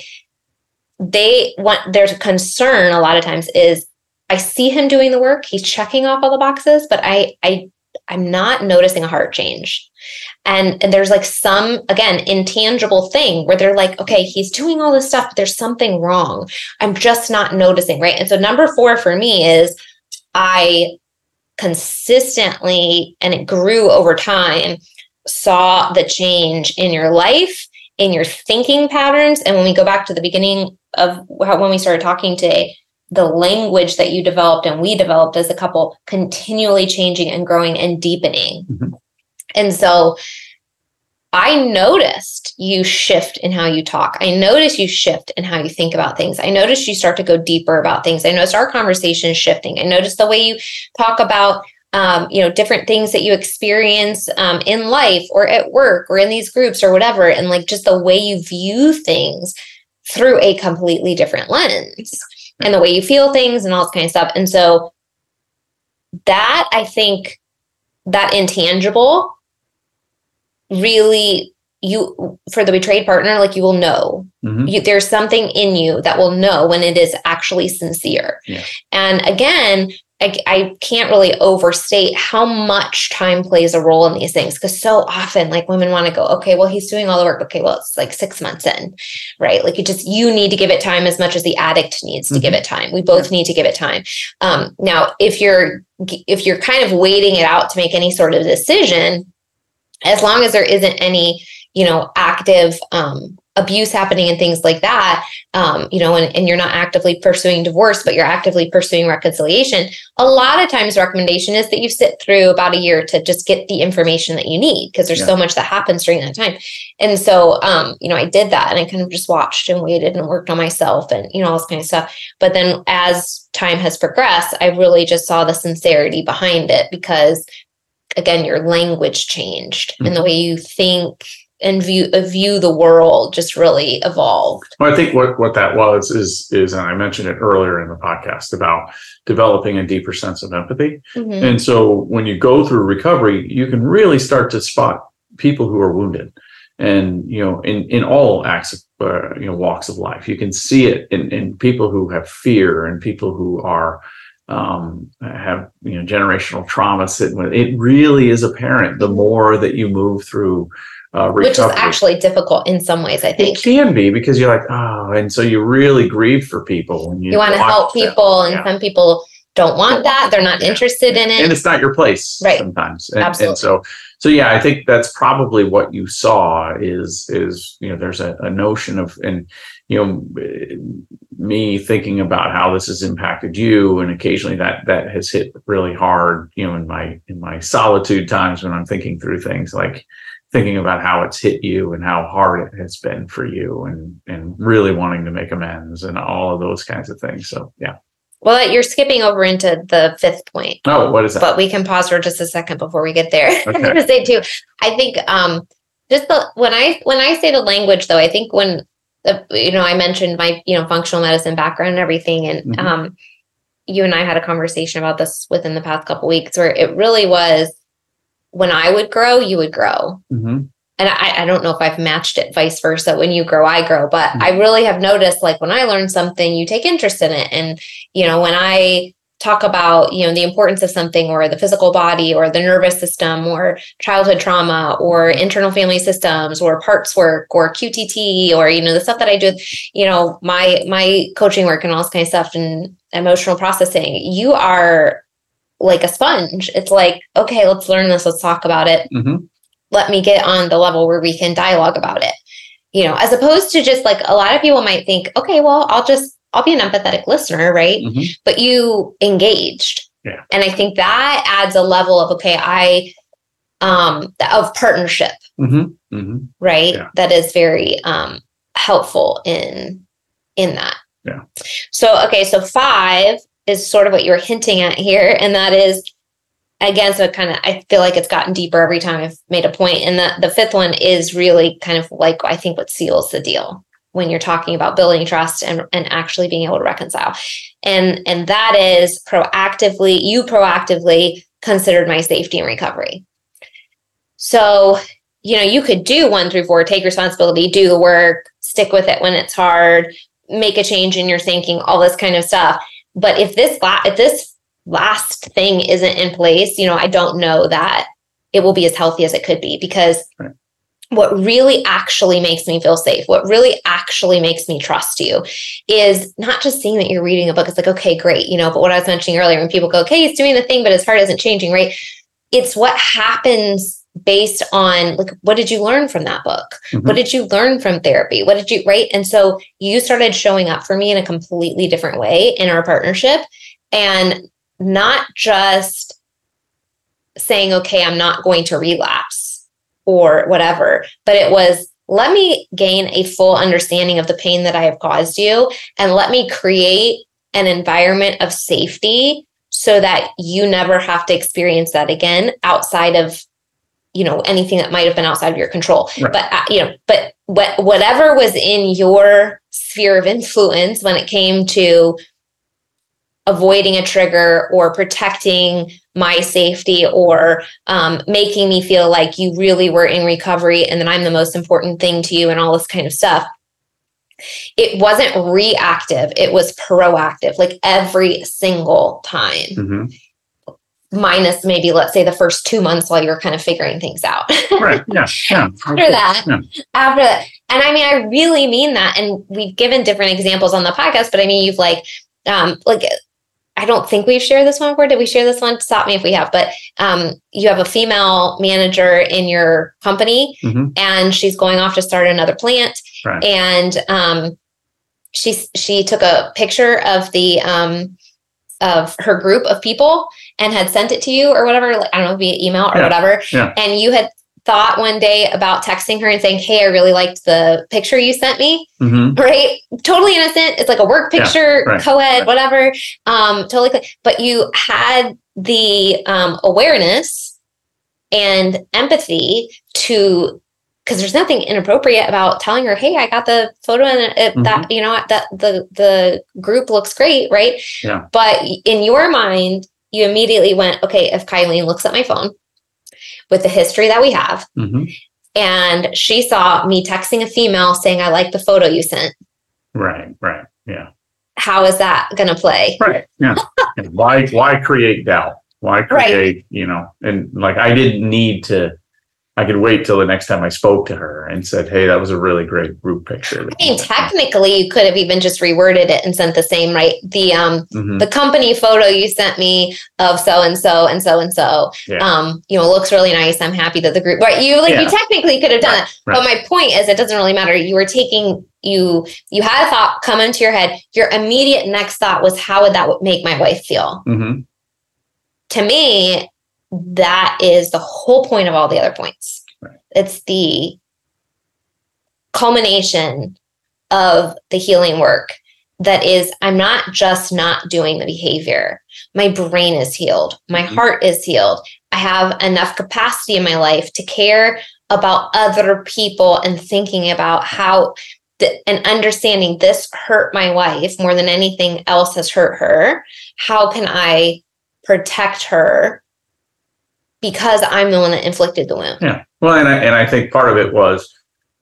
Speaker 1: They want their concern a lot of times is i see him doing the work he's checking off all the boxes but i i i'm not noticing a heart change and, and there's like some again intangible thing where they're like okay he's doing all this stuff but there's something wrong. I'm just not noticing right? And so number four for me is i consistently and it grew over time saw the change in your life in your thinking patterns. And when we go back to the beginning of how when we started talking today the language that you developed and we developed as a couple continually changing and growing and deepening.
Speaker 2: Mhm.
Speaker 1: And so I noticed you shift in how you talk. I noticed you shift in how you think about things. I noticed you start to go deeper about things. I noticed our conversation is shifting. I noticed the way you talk about um, you know different things that you experience um, in life or at work or in these groups or whatever, and like just the way you view things through a completely different lens and the way you feel things and all this kind of stuff. And so that I think that intangible really you for the betrayed partner like you will know
Speaker 2: Mhm.
Speaker 1: you, there's something in you that will know when it is actually sincere
Speaker 2: Yeah.
Speaker 1: and again I, I can't really overstate how much time plays a role in these things because so often like women want to go okay well he's doing all the work okay well it's like six months in right like you just you need to give it time as much as the addict needs to give
Speaker 2: Mhm.
Speaker 1: it time we both need to give it time um, now if you're if you're kind of waiting it out to make any sort of decision as long as there isn't any you know active um, abuse happening and things like that um, you know and, and you're not actively pursuing divorce but you're actively pursuing reconciliation a lot of times recommendation is that you sit through about a year to just get the information that you need because there's
Speaker 2: Yeah.
Speaker 1: so much that happens during that time and so um, you know i did that and i kind of just watched and waited and worked on myself and you know all this kind of stuff but then as time has progressed i really just saw the sincerity behind it because again your language changed and the way you think and view uh, view the world just really evolved
Speaker 2: Well, I think what what that was is is, and I mentioned it earlier in the podcast about developing a deeper sense of empathy.
Speaker 1: Mhm.
Speaker 2: And so when you go through recovery, you can really start to spot people who are wounded, and you know, in in all acts of uh, you know walks of life, you can see it in in people who have fear and people who are um, have you know generational trauma sitting with it. Really is apparent the more that you move through uh,
Speaker 1: which is actually difficult in some ways i think
Speaker 2: It can be because you're like, oh, and so you really grieve for people when you,
Speaker 1: you want to help
Speaker 2: them.
Speaker 1: people and
Speaker 2: Yeah.
Speaker 1: some people don't want that they're not interested in it.
Speaker 2: and it's not your place
Speaker 1: Right.
Speaker 2: sometimes. And,
Speaker 1: Absolutely.
Speaker 2: and so, so yeah, I think that's probably what you saw is is you know there's a, a notion of and you know me thinking about how this has impacted you and occasionally that that has hit really hard you know in my in my solitude times when i'm thinking through things like thinking about how it's hit you and how hard it has been for you and and really wanting to make amends and all of those kinds of things so yeah
Speaker 1: well you're skipping over into the fifth point
Speaker 2: oh what is that
Speaker 1: but we can pause for just a second before we get there. I'm
Speaker 2: Okay.
Speaker 1: gonna say too. I think um just the when I when I say the language though, I think when the you know I mentioned my you know functional medicine background and everything, and
Speaker 2: Mhm.
Speaker 1: um you and I had a conversation about this within the past couple weeks where it really was when I would grow, you would grow.
Speaker 2: Mhm.
Speaker 1: And I, I don't know if I've matched it vice versa. When you grow, I grow. But
Speaker 2: Mhm.
Speaker 1: I really have noticed like when I learn something, you take interest in it. And, you know, when I talk about you know the importance of something or the physical body or the nervous system or childhood trauma or internal family systems or parts work or qtt or you know the stuff that i do you know my my coaching work and all this kind of stuff and emotional processing you are like a sponge it's like okay let's learn this let's talk about it
Speaker 2: hmm
Speaker 1: let me get on the level where we can dialogue about it. You know as opposed to just like a lot of people might think okay well i'll just i'll be an empathetic listener right?
Speaker 2: Hmm
Speaker 1: but you engaged.
Speaker 2: Yeah.
Speaker 1: and i think that adds a level of okay i um of partnership.
Speaker 2: Hmm hmm
Speaker 1: right?
Speaker 2: Yeah.
Speaker 1: that is very um helpful in in that.
Speaker 2: Yeah.
Speaker 1: so okay so five is sort of what you're hinting at here and that is again so it kind of i feel like it's gotten deeper every time i've made a point. And the, the fifth one is really kind of like i think what seals the deal when you're talking about building trust and, and actually being able to reconcile. And and that is proactively you proactively considered my safety and recovery. So you know you could do one through four take responsibility do the work stick with it when it's hard make a change in your thinking all this kind of stuff. But if this if this last thing isn't in place you know i don't know that it will be as healthy as it could be because
Speaker 2: Right.
Speaker 1: what really actually makes me feel safe what really actually makes me trust you is not just seeing that you're reading a book it's like okay great you know but what i was mentioning earlier when people go okay he's doing the thing but his heart isn't changing right? It's what happens based on like what did you learn from that book?
Speaker 2: Mhm.
Speaker 1: what did you learn from therapy? What did you right? And so you started showing up for me in a completely different way in our partnership. And not just saying okay i'm not going to relapse or whatever but it was let me gain a full understanding of the pain that i have caused you and let me create an environment of safety so that you never have to experience that again outside of you know anything that might have been outside of your control
Speaker 2: Right.
Speaker 1: but uh, you know but what whatever was in your sphere of influence when it came to avoiding a trigger or protecting my safety or um, making me feel like you really were in recovery and that i'm the most important thing to you and all this kind of stuff it wasn't reactive it was proactive like every single time
Speaker 2: hmm
Speaker 1: minus maybe let's say the first two months while you're kind of figuring things out
Speaker 2: Right. Yeah. Yeah.
Speaker 1: after that
Speaker 2: Yeah.
Speaker 1: after that and i mean i really mean that and we've given different examples on the podcast but i mean you've like um like i don't think we've shared this one before did we share this one stop me if we have but um you have a female manager in your company
Speaker 2: hmm
Speaker 1: and she's going off to start another plant
Speaker 2: Right.
Speaker 1: and um she she took a picture of the um of her group of people and had sent it to you or whatever like, i don't know via email or
Speaker 2: Yeah.
Speaker 1: whatever
Speaker 2: Yeah.
Speaker 1: and you had thought one day about texting her and saying hey i really liked the picture you sent me
Speaker 2: hmm
Speaker 1: right? Totally innocent. It's like a work
Speaker 2: Yeah,
Speaker 1: picture
Speaker 2: right,
Speaker 1: co-ed
Speaker 2: right.
Speaker 1: whatever. Um totally but you had the um awareness and empathy to because there's nothing inappropriate about telling her hey i got the photo and it,
Speaker 2: Mm-hmm.
Speaker 1: that you know that the the group looks great right?
Speaker 2: Yeah.
Speaker 1: but in your mind you immediately went okay if Kylene looks at my phone with the history that we have
Speaker 2: hmm
Speaker 1: and she saw me texting a female saying i like the photo you sent
Speaker 2: Right. Right. Yeah.
Speaker 1: how is that going to play?
Speaker 2: Right. Yeah. Why why create doubt? Why create, you know, and like I didn't need to I could wait till the next time I spoke to her and said, Hey, that was a really great group picture.
Speaker 1: I mean, technically, you could have even just reworded it and sent the same, right? The um,
Speaker 2: Mhm.
Speaker 1: the company photo you sent me of so and so and so and so, um, you know, looks really nice. I'm happy that the group, right? You like, you technically could have done
Speaker 2: Right,
Speaker 1: that. But my point is, it doesn't really matter. You were taking you you had a thought come into your head. Your immediate next thought was, how would that make my wife feel?
Speaker 2: Mhm.
Speaker 1: to me, that is the whole point of all the other points.
Speaker 2: Right.
Speaker 1: It's the culmination of the healing work that is, I'm not just not doing the behavior. My brain is healed, my
Speaker 2: Mhm.
Speaker 1: heart is healed. I have enough capacity in my life to care about other people and thinking about how th- and understanding this hurt my wife more than anything else has hurt her. How can I protect her because I'm the one that inflicted the wound.
Speaker 2: Yeah. Well, and I and I think part of it was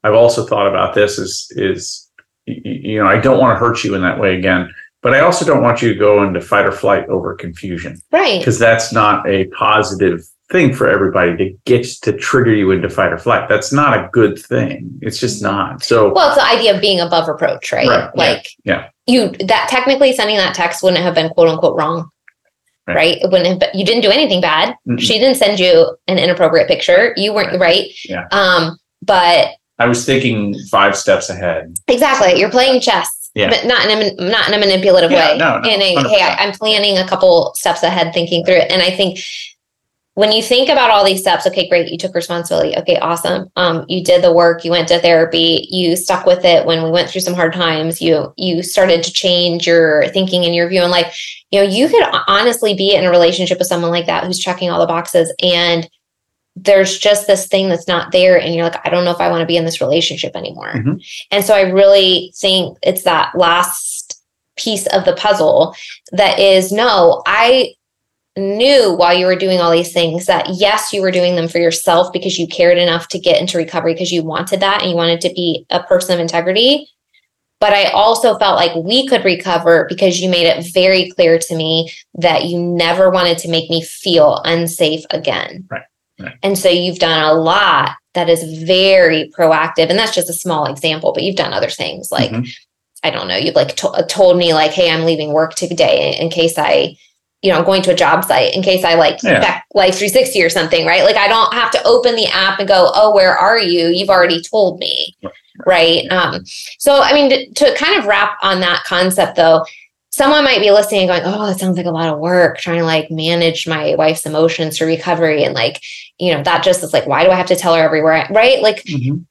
Speaker 2: I've also thought about this is is you know I don't want to hurt you in that way again, but I also don't want you to go into fight or flight over confusion
Speaker 1: Right.
Speaker 2: because that's not a positive thing for everybody to get to trigger you into fight or flight. That's not a good thing. It's just not. So
Speaker 1: Well, it's the idea of being above reproach, right?
Speaker 2: Right, yeah,
Speaker 1: Like,
Speaker 2: yeah.
Speaker 1: you that technically sending that text wouldn't have been quote unquote wrong,
Speaker 2: Right.
Speaker 1: It wouldn't have. You didn't do anything bad.
Speaker 2: Mm-mm.
Speaker 1: She didn't send you an inappropriate picture. You weren't
Speaker 2: Right. Yeah.
Speaker 1: Um, but
Speaker 2: I was thinking five steps ahead.
Speaker 1: exactly, you're playing chess.
Speaker 2: Yeah.
Speaker 1: But not in a not in a manipulative
Speaker 2: Yeah,
Speaker 1: way.
Speaker 2: no, no,
Speaker 1: in a
Speaker 2: 100%.
Speaker 1: hey, I, I'm planning a couple steps ahead, thinking through it. And I think when you think about all these steps, okay, great, you took responsibility. Okay, awesome. Um, you did the work, you went to therapy, you stuck with it when we went through some hard times, you you started to change your thinking and your view on life. You know, you could honestly be in a relationship with someone like that who's checking all the boxes and there's just this thing that's not there and you're like i don't know if i want to be in this relationship anymore
Speaker 2: Mhm.
Speaker 1: and so i really think it's that last piece of the puzzle that is no i knew while you were doing all these things that yes you were doing them for yourself because you cared enough to get into recovery because you wanted that and you wanted to be a person of integrity but i also felt like we could recover because you made it very clear to me that you never wanted to make me feel unsafe again
Speaker 2: Right, right.
Speaker 1: and so you've done a lot that is very proactive and that's just a small example but you've done other things like
Speaker 2: Mhm.
Speaker 1: I don't know, you've like to- told me like, hey, I'm leaving work today in case I, you know, I'm going to a job site in case I like
Speaker 2: Yeah.
Speaker 1: check Life 360 or something, right? Like I don't have to open the app and go, oh, where are you? You've already told me, right? Um, so I mean, to, to kind of wrap on that concept though, someone might be listening and going, oh, that sounds like a lot of work trying to like manage my wife's emotions for recovery and like, you know, that just is like, why do I have to tell her everywhere, right? Like
Speaker 2: Mhm.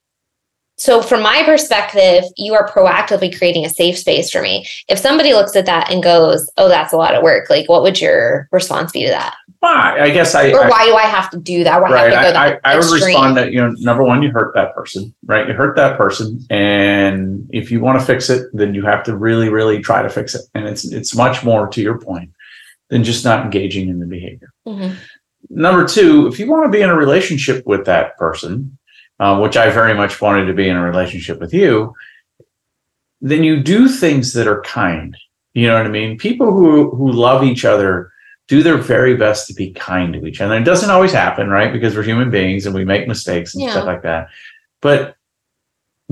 Speaker 1: So from my perspective you are proactively creating a safe space for me if somebody looks at that and goes oh that's a lot of work like what would your response be to that
Speaker 2: Well, I I guess I,
Speaker 1: or
Speaker 2: I
Speaker 1: why do i have to do that why
Speaker 2: right.
Speaker 1: have to go
Speaker 2: I,
Speaker 1: that
Speaker 2: I, I would
Speaker 1: extreme?
Speaker 2: respond that you know number one, you hurt that person, right? You hurt that person, and if you want to fix it, then you have to really, really try to fix it. And it's it's much more to your point than just not engaging in the behavior.
Speaker 1: Mhm.
Speaker 2: Number two, if you want to be in a relationship with that person, uh, which I very much wanted to be in a relationship with you, then you do things that are kind. You know what I mean? People who who love each other do their very best to be kind to each other. It doesn't always happen, right? Because we're human beings and we make mistakes and
Speaker 1: Yeah.
Speaker 2: stuff like that. But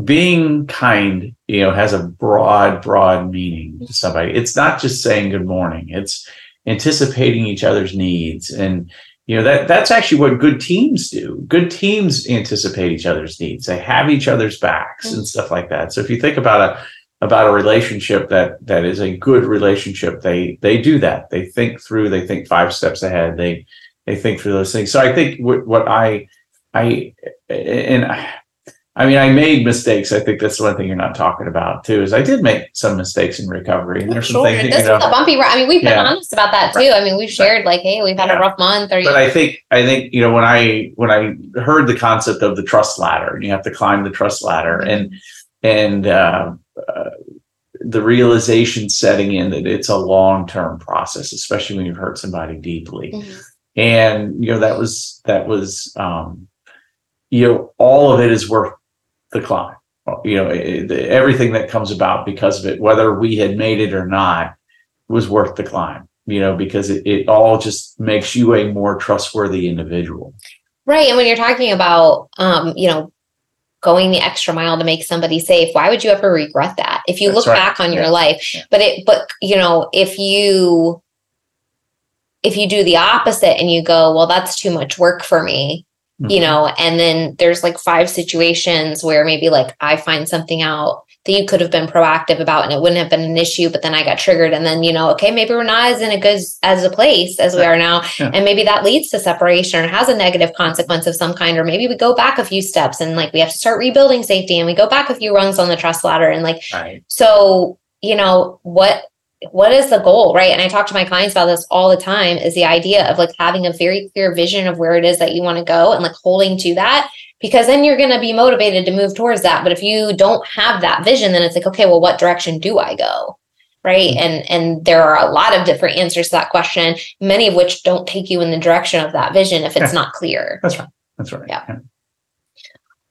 Speaker 2: being kind, you know, has a broad, broad meaning to somebody. It's not just saying good morning. It's anticipating each other's needs and you know that that's actually what good teams do. Good teams anticipate each other's needs. They have each other's backs and mm-hmm. stuff like that. So if you think about a about a relationship that that is a good relationship they they do that. They think through they think five steps ahead. They they think through those things. So i think what, what i i and I, I mean i made mistakes i think that's one thing you're not talking about too is i did make some mistakes in recovery and there's some things
Speaker 1: this
Speaker 2: you know
Speaker 1: is a bumpy. I mean, we've been
Speaker 2: Yeah.
Speaker 1: honest about that too.
Speaker 2: Right.
Speaker 1: I mean, we've shared like, hey, we've had
Speaker 2: Yeah.
Speaker 1: a rough month or
Speaker 2: but I think I think you know when I when I heard the concept of the trust ladder and you have to climb the trust ladder and and uh, uh, the realization setting in that it's a long term process, especially when you've hurt somebody deeply,
Speaker 1: Mhm.
Speaker 2: and you know that was that was um, you know all of it is worth the climb. You know it, it- everything that comes about because of it, whether we had made it or not, was worth the climb you know, because it, it all just makes you a more trustworthy individual.
Speaker 1: Right. And when you're talking about, um, you know, going the extra mile to make somebody safe, why would you ever regret that? If you
Speaker 2: That's
Speaker 1: look
Speaker 2: right.
Speaker 1: back on your
Speaker 2: Yeah.
Speaker 1: life,
Speaker 2: Yeah.
Speaker 1: but it, but you know, if you, if you do the opposite and you go, well, that's too much work for me, you
Speaker 2: Mhm.
Speaker 1: know, and then there's like five situations where maybe like I find something out that you could have been proactive about and it wouldn't have been an issue, but then I got triggered and then, you know, okay, maybe we're not as in a good as a place as we are now.
Speaker 2: Yeah.
Speaker 1: And maybe that leads to separation or has a negative consequence of some kind, or maybe we go back a few steps and like we have to start rebuilding safety and we go back a few rungs on the trust ladder and like
Speaker 2: Right.
Speaker 1: so, you know, what what is the goal, right? And I talk to my clients about this all the time is the idea of like having a very clear vision of where it is that you want to go and like holding to that because then you're going to be motivated to move towards that. But if you don't have that vision, then it's like, okay, well, what direction do I go? Right.
Speaker 2: Mhm.
Speaker 1: And and there are a lot of different answers to that question, many of which don't take you in the direction of that vision if it's
Speaker 2: Yeah.
Speaker 1: not clear.
Speaker 2: That's right. That's right.
Speaker 1: Yeah.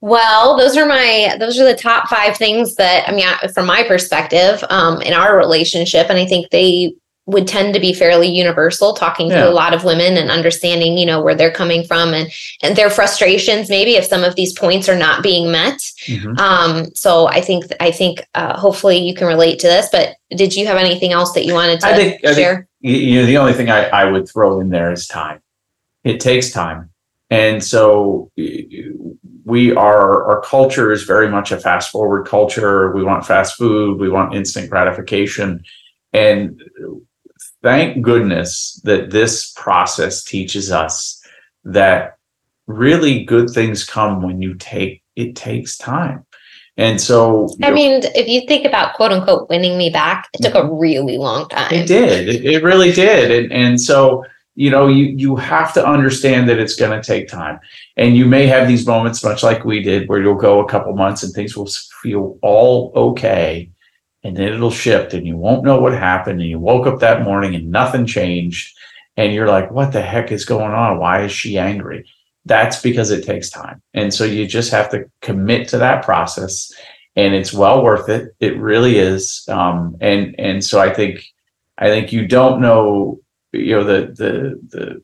Speaker 1: Well, those are my those are the top five things that I mean, from my perspective, um, in our relationship, and I think they would tend to be fairly universal talking yeah. to a lot of women and understanding you know where they're coming from and and their frustrations maybe if some of these points are not being met mm-hmm. um so i think i think uh, hopefully you can relate to this but did you have anything else that you wanted to I think, share I think,
Speaker 2: you know the only thing I, I would throw in there is time it takes time and so we are our culture is very much a fast forward culture. We want fast food. We want instant gratification. And thank goodness that this process teaches us that really good things come when you take it takes time. And so
Speaker 1: i mean if you think about quote unquote winning me back it took a mm-hmm. really long time.
Speaker 2: it did. It, it really did. And, and so you know you you have to understand that it's going to take time. And you may have these moments much like we did where you'll go a couple months and things will feel all okay and then it'll shift and you won't know what happened and you woke up that morning and nothing changed and you're like what the heck is going on? Why is she angry? That's because it takes time. And so you just have to commit to that process and it's well worth it. It really is um, and and so i think i think you don't know you know the the the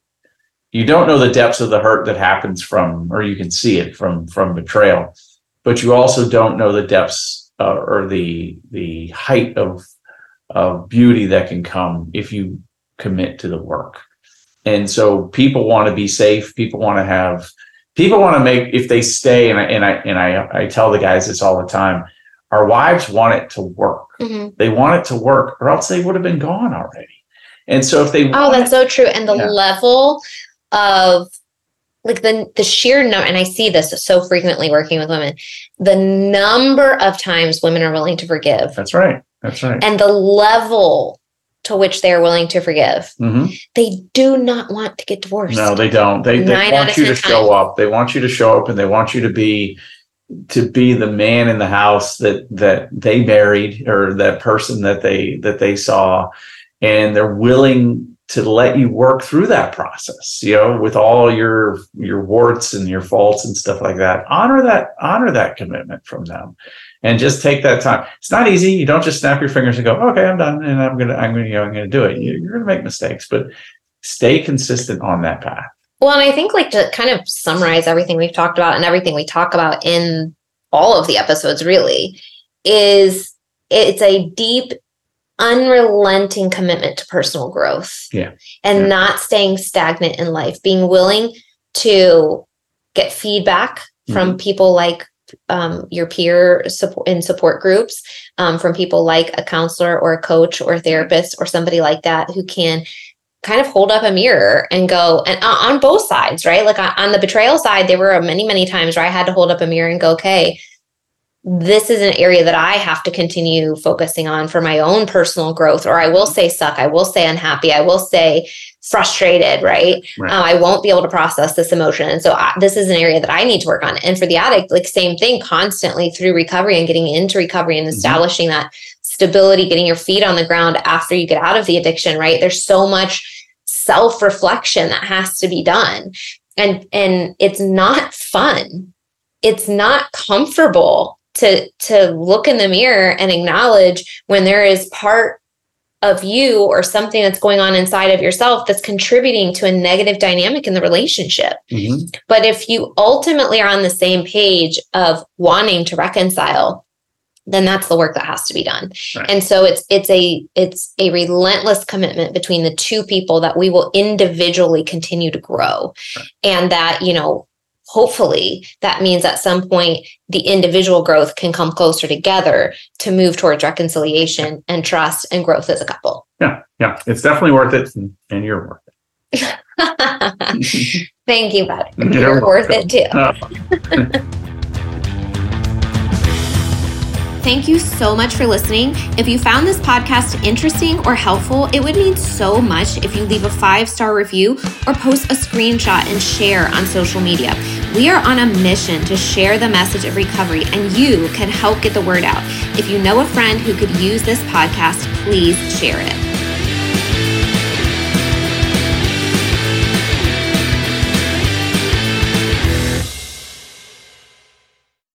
Speaker 2: you don't know the depths of the hurt that happens from or you can see it from from betrayal but you also don't know the depths uh, or the the height of of beauty that can come if you commit to the work. And so people want to be safe. People want to have. People want to make if they stay, and I and I and I I tell the guys this all the time. Our wives want it to work. Mm-hmm. They want it to work, or else they would have been gone already. And so if they
Speaker 1: oh, that's so true. And the yeah. level of like the the sheer number and i see this so frequently working with women the number of times women are willing to forgive.
Speaker 2: That's right. That's right.
Speaker 1: And the level to which they are willing to forgive mm-hmm. they do not want to get divorced.
Speaker 2: No they don't. They, they want you to show up. They want you to show up and they want you to be to be the man in the house that that they married or that person that they that they saw and they're willing to let you work through that process you know with all your your warts and your faults and stuff like that. Honor that honor that commitment from them and just take that time. It's not easy. You don't just snap your fingers and go okay i'm done and i'm gonna i'm gonna you know i'm gonna do it. You're gonna make mistakes but stay consistent on that path.
Speaker 1: Well and i think like to kind of summarize everything we've talked about and everything we talk about in all of the episodes really is it's a deep unrelenting commitment to personal growth.
Speaker 2: Yeah.
Speaker 1: And
Speaker 2: yeah.
Speaker 1: not staying stagnant in life, being willing to get feedback mm-hmm. from people like um, your peer support in support groups, um, from people like a counselor or a coach or a therapist or somebody like that who can kind of hold up a mirror and go and uh, on both sides, right? Like on the betrayal side, there were many, many times where I had to hold up a mirror and go, okay, this is an area that I have to continue focusing on for my own personal growth. Or I will say suck, I will say unhappy, I will say frustrated, right? right. Uh, I won't be able to process this emotion. And so I, this is an area that I need to work on. And for the addict, like same thing, constantly through recovery and getting into recovery and mm-hmm. establishing mm-hmm. that stability, getting your feet on the ground after you get out of the addiction, right? There's so much self reflection that has to be done. And, and it's not fun. It's not comfortable to to look in the mirror and acknowledge when there is part of you or something that's going on inside of yourself that's contributing to a negative dynamic in the relationship. Mm-hmm. But if you ultimately are on the same page of wanting to reconcile, then that's the work that has to be done. Right. And so it's it's a it's a relentless commitment between the two people that we will individually continue to grow. Right. And that, you know, hopefully that means at some point the individual growth can come closer together to move towards reconciliation and trust and growth as a couple.
Speaker 2: Yeah, yeah, it's definitely worth it, and, and you're worth it.
Speaker 1: Thank you, bud. You're, you're worth it too. Uh, Thank you so much for listening. If you found this podcast interesting or helpful, it would mean so much if you leave a five star review or post a screenshot and share on social media. We are on a mission to share the message of recovery, and you can help get the word out. If you know a friend who could use this podcast, please share it.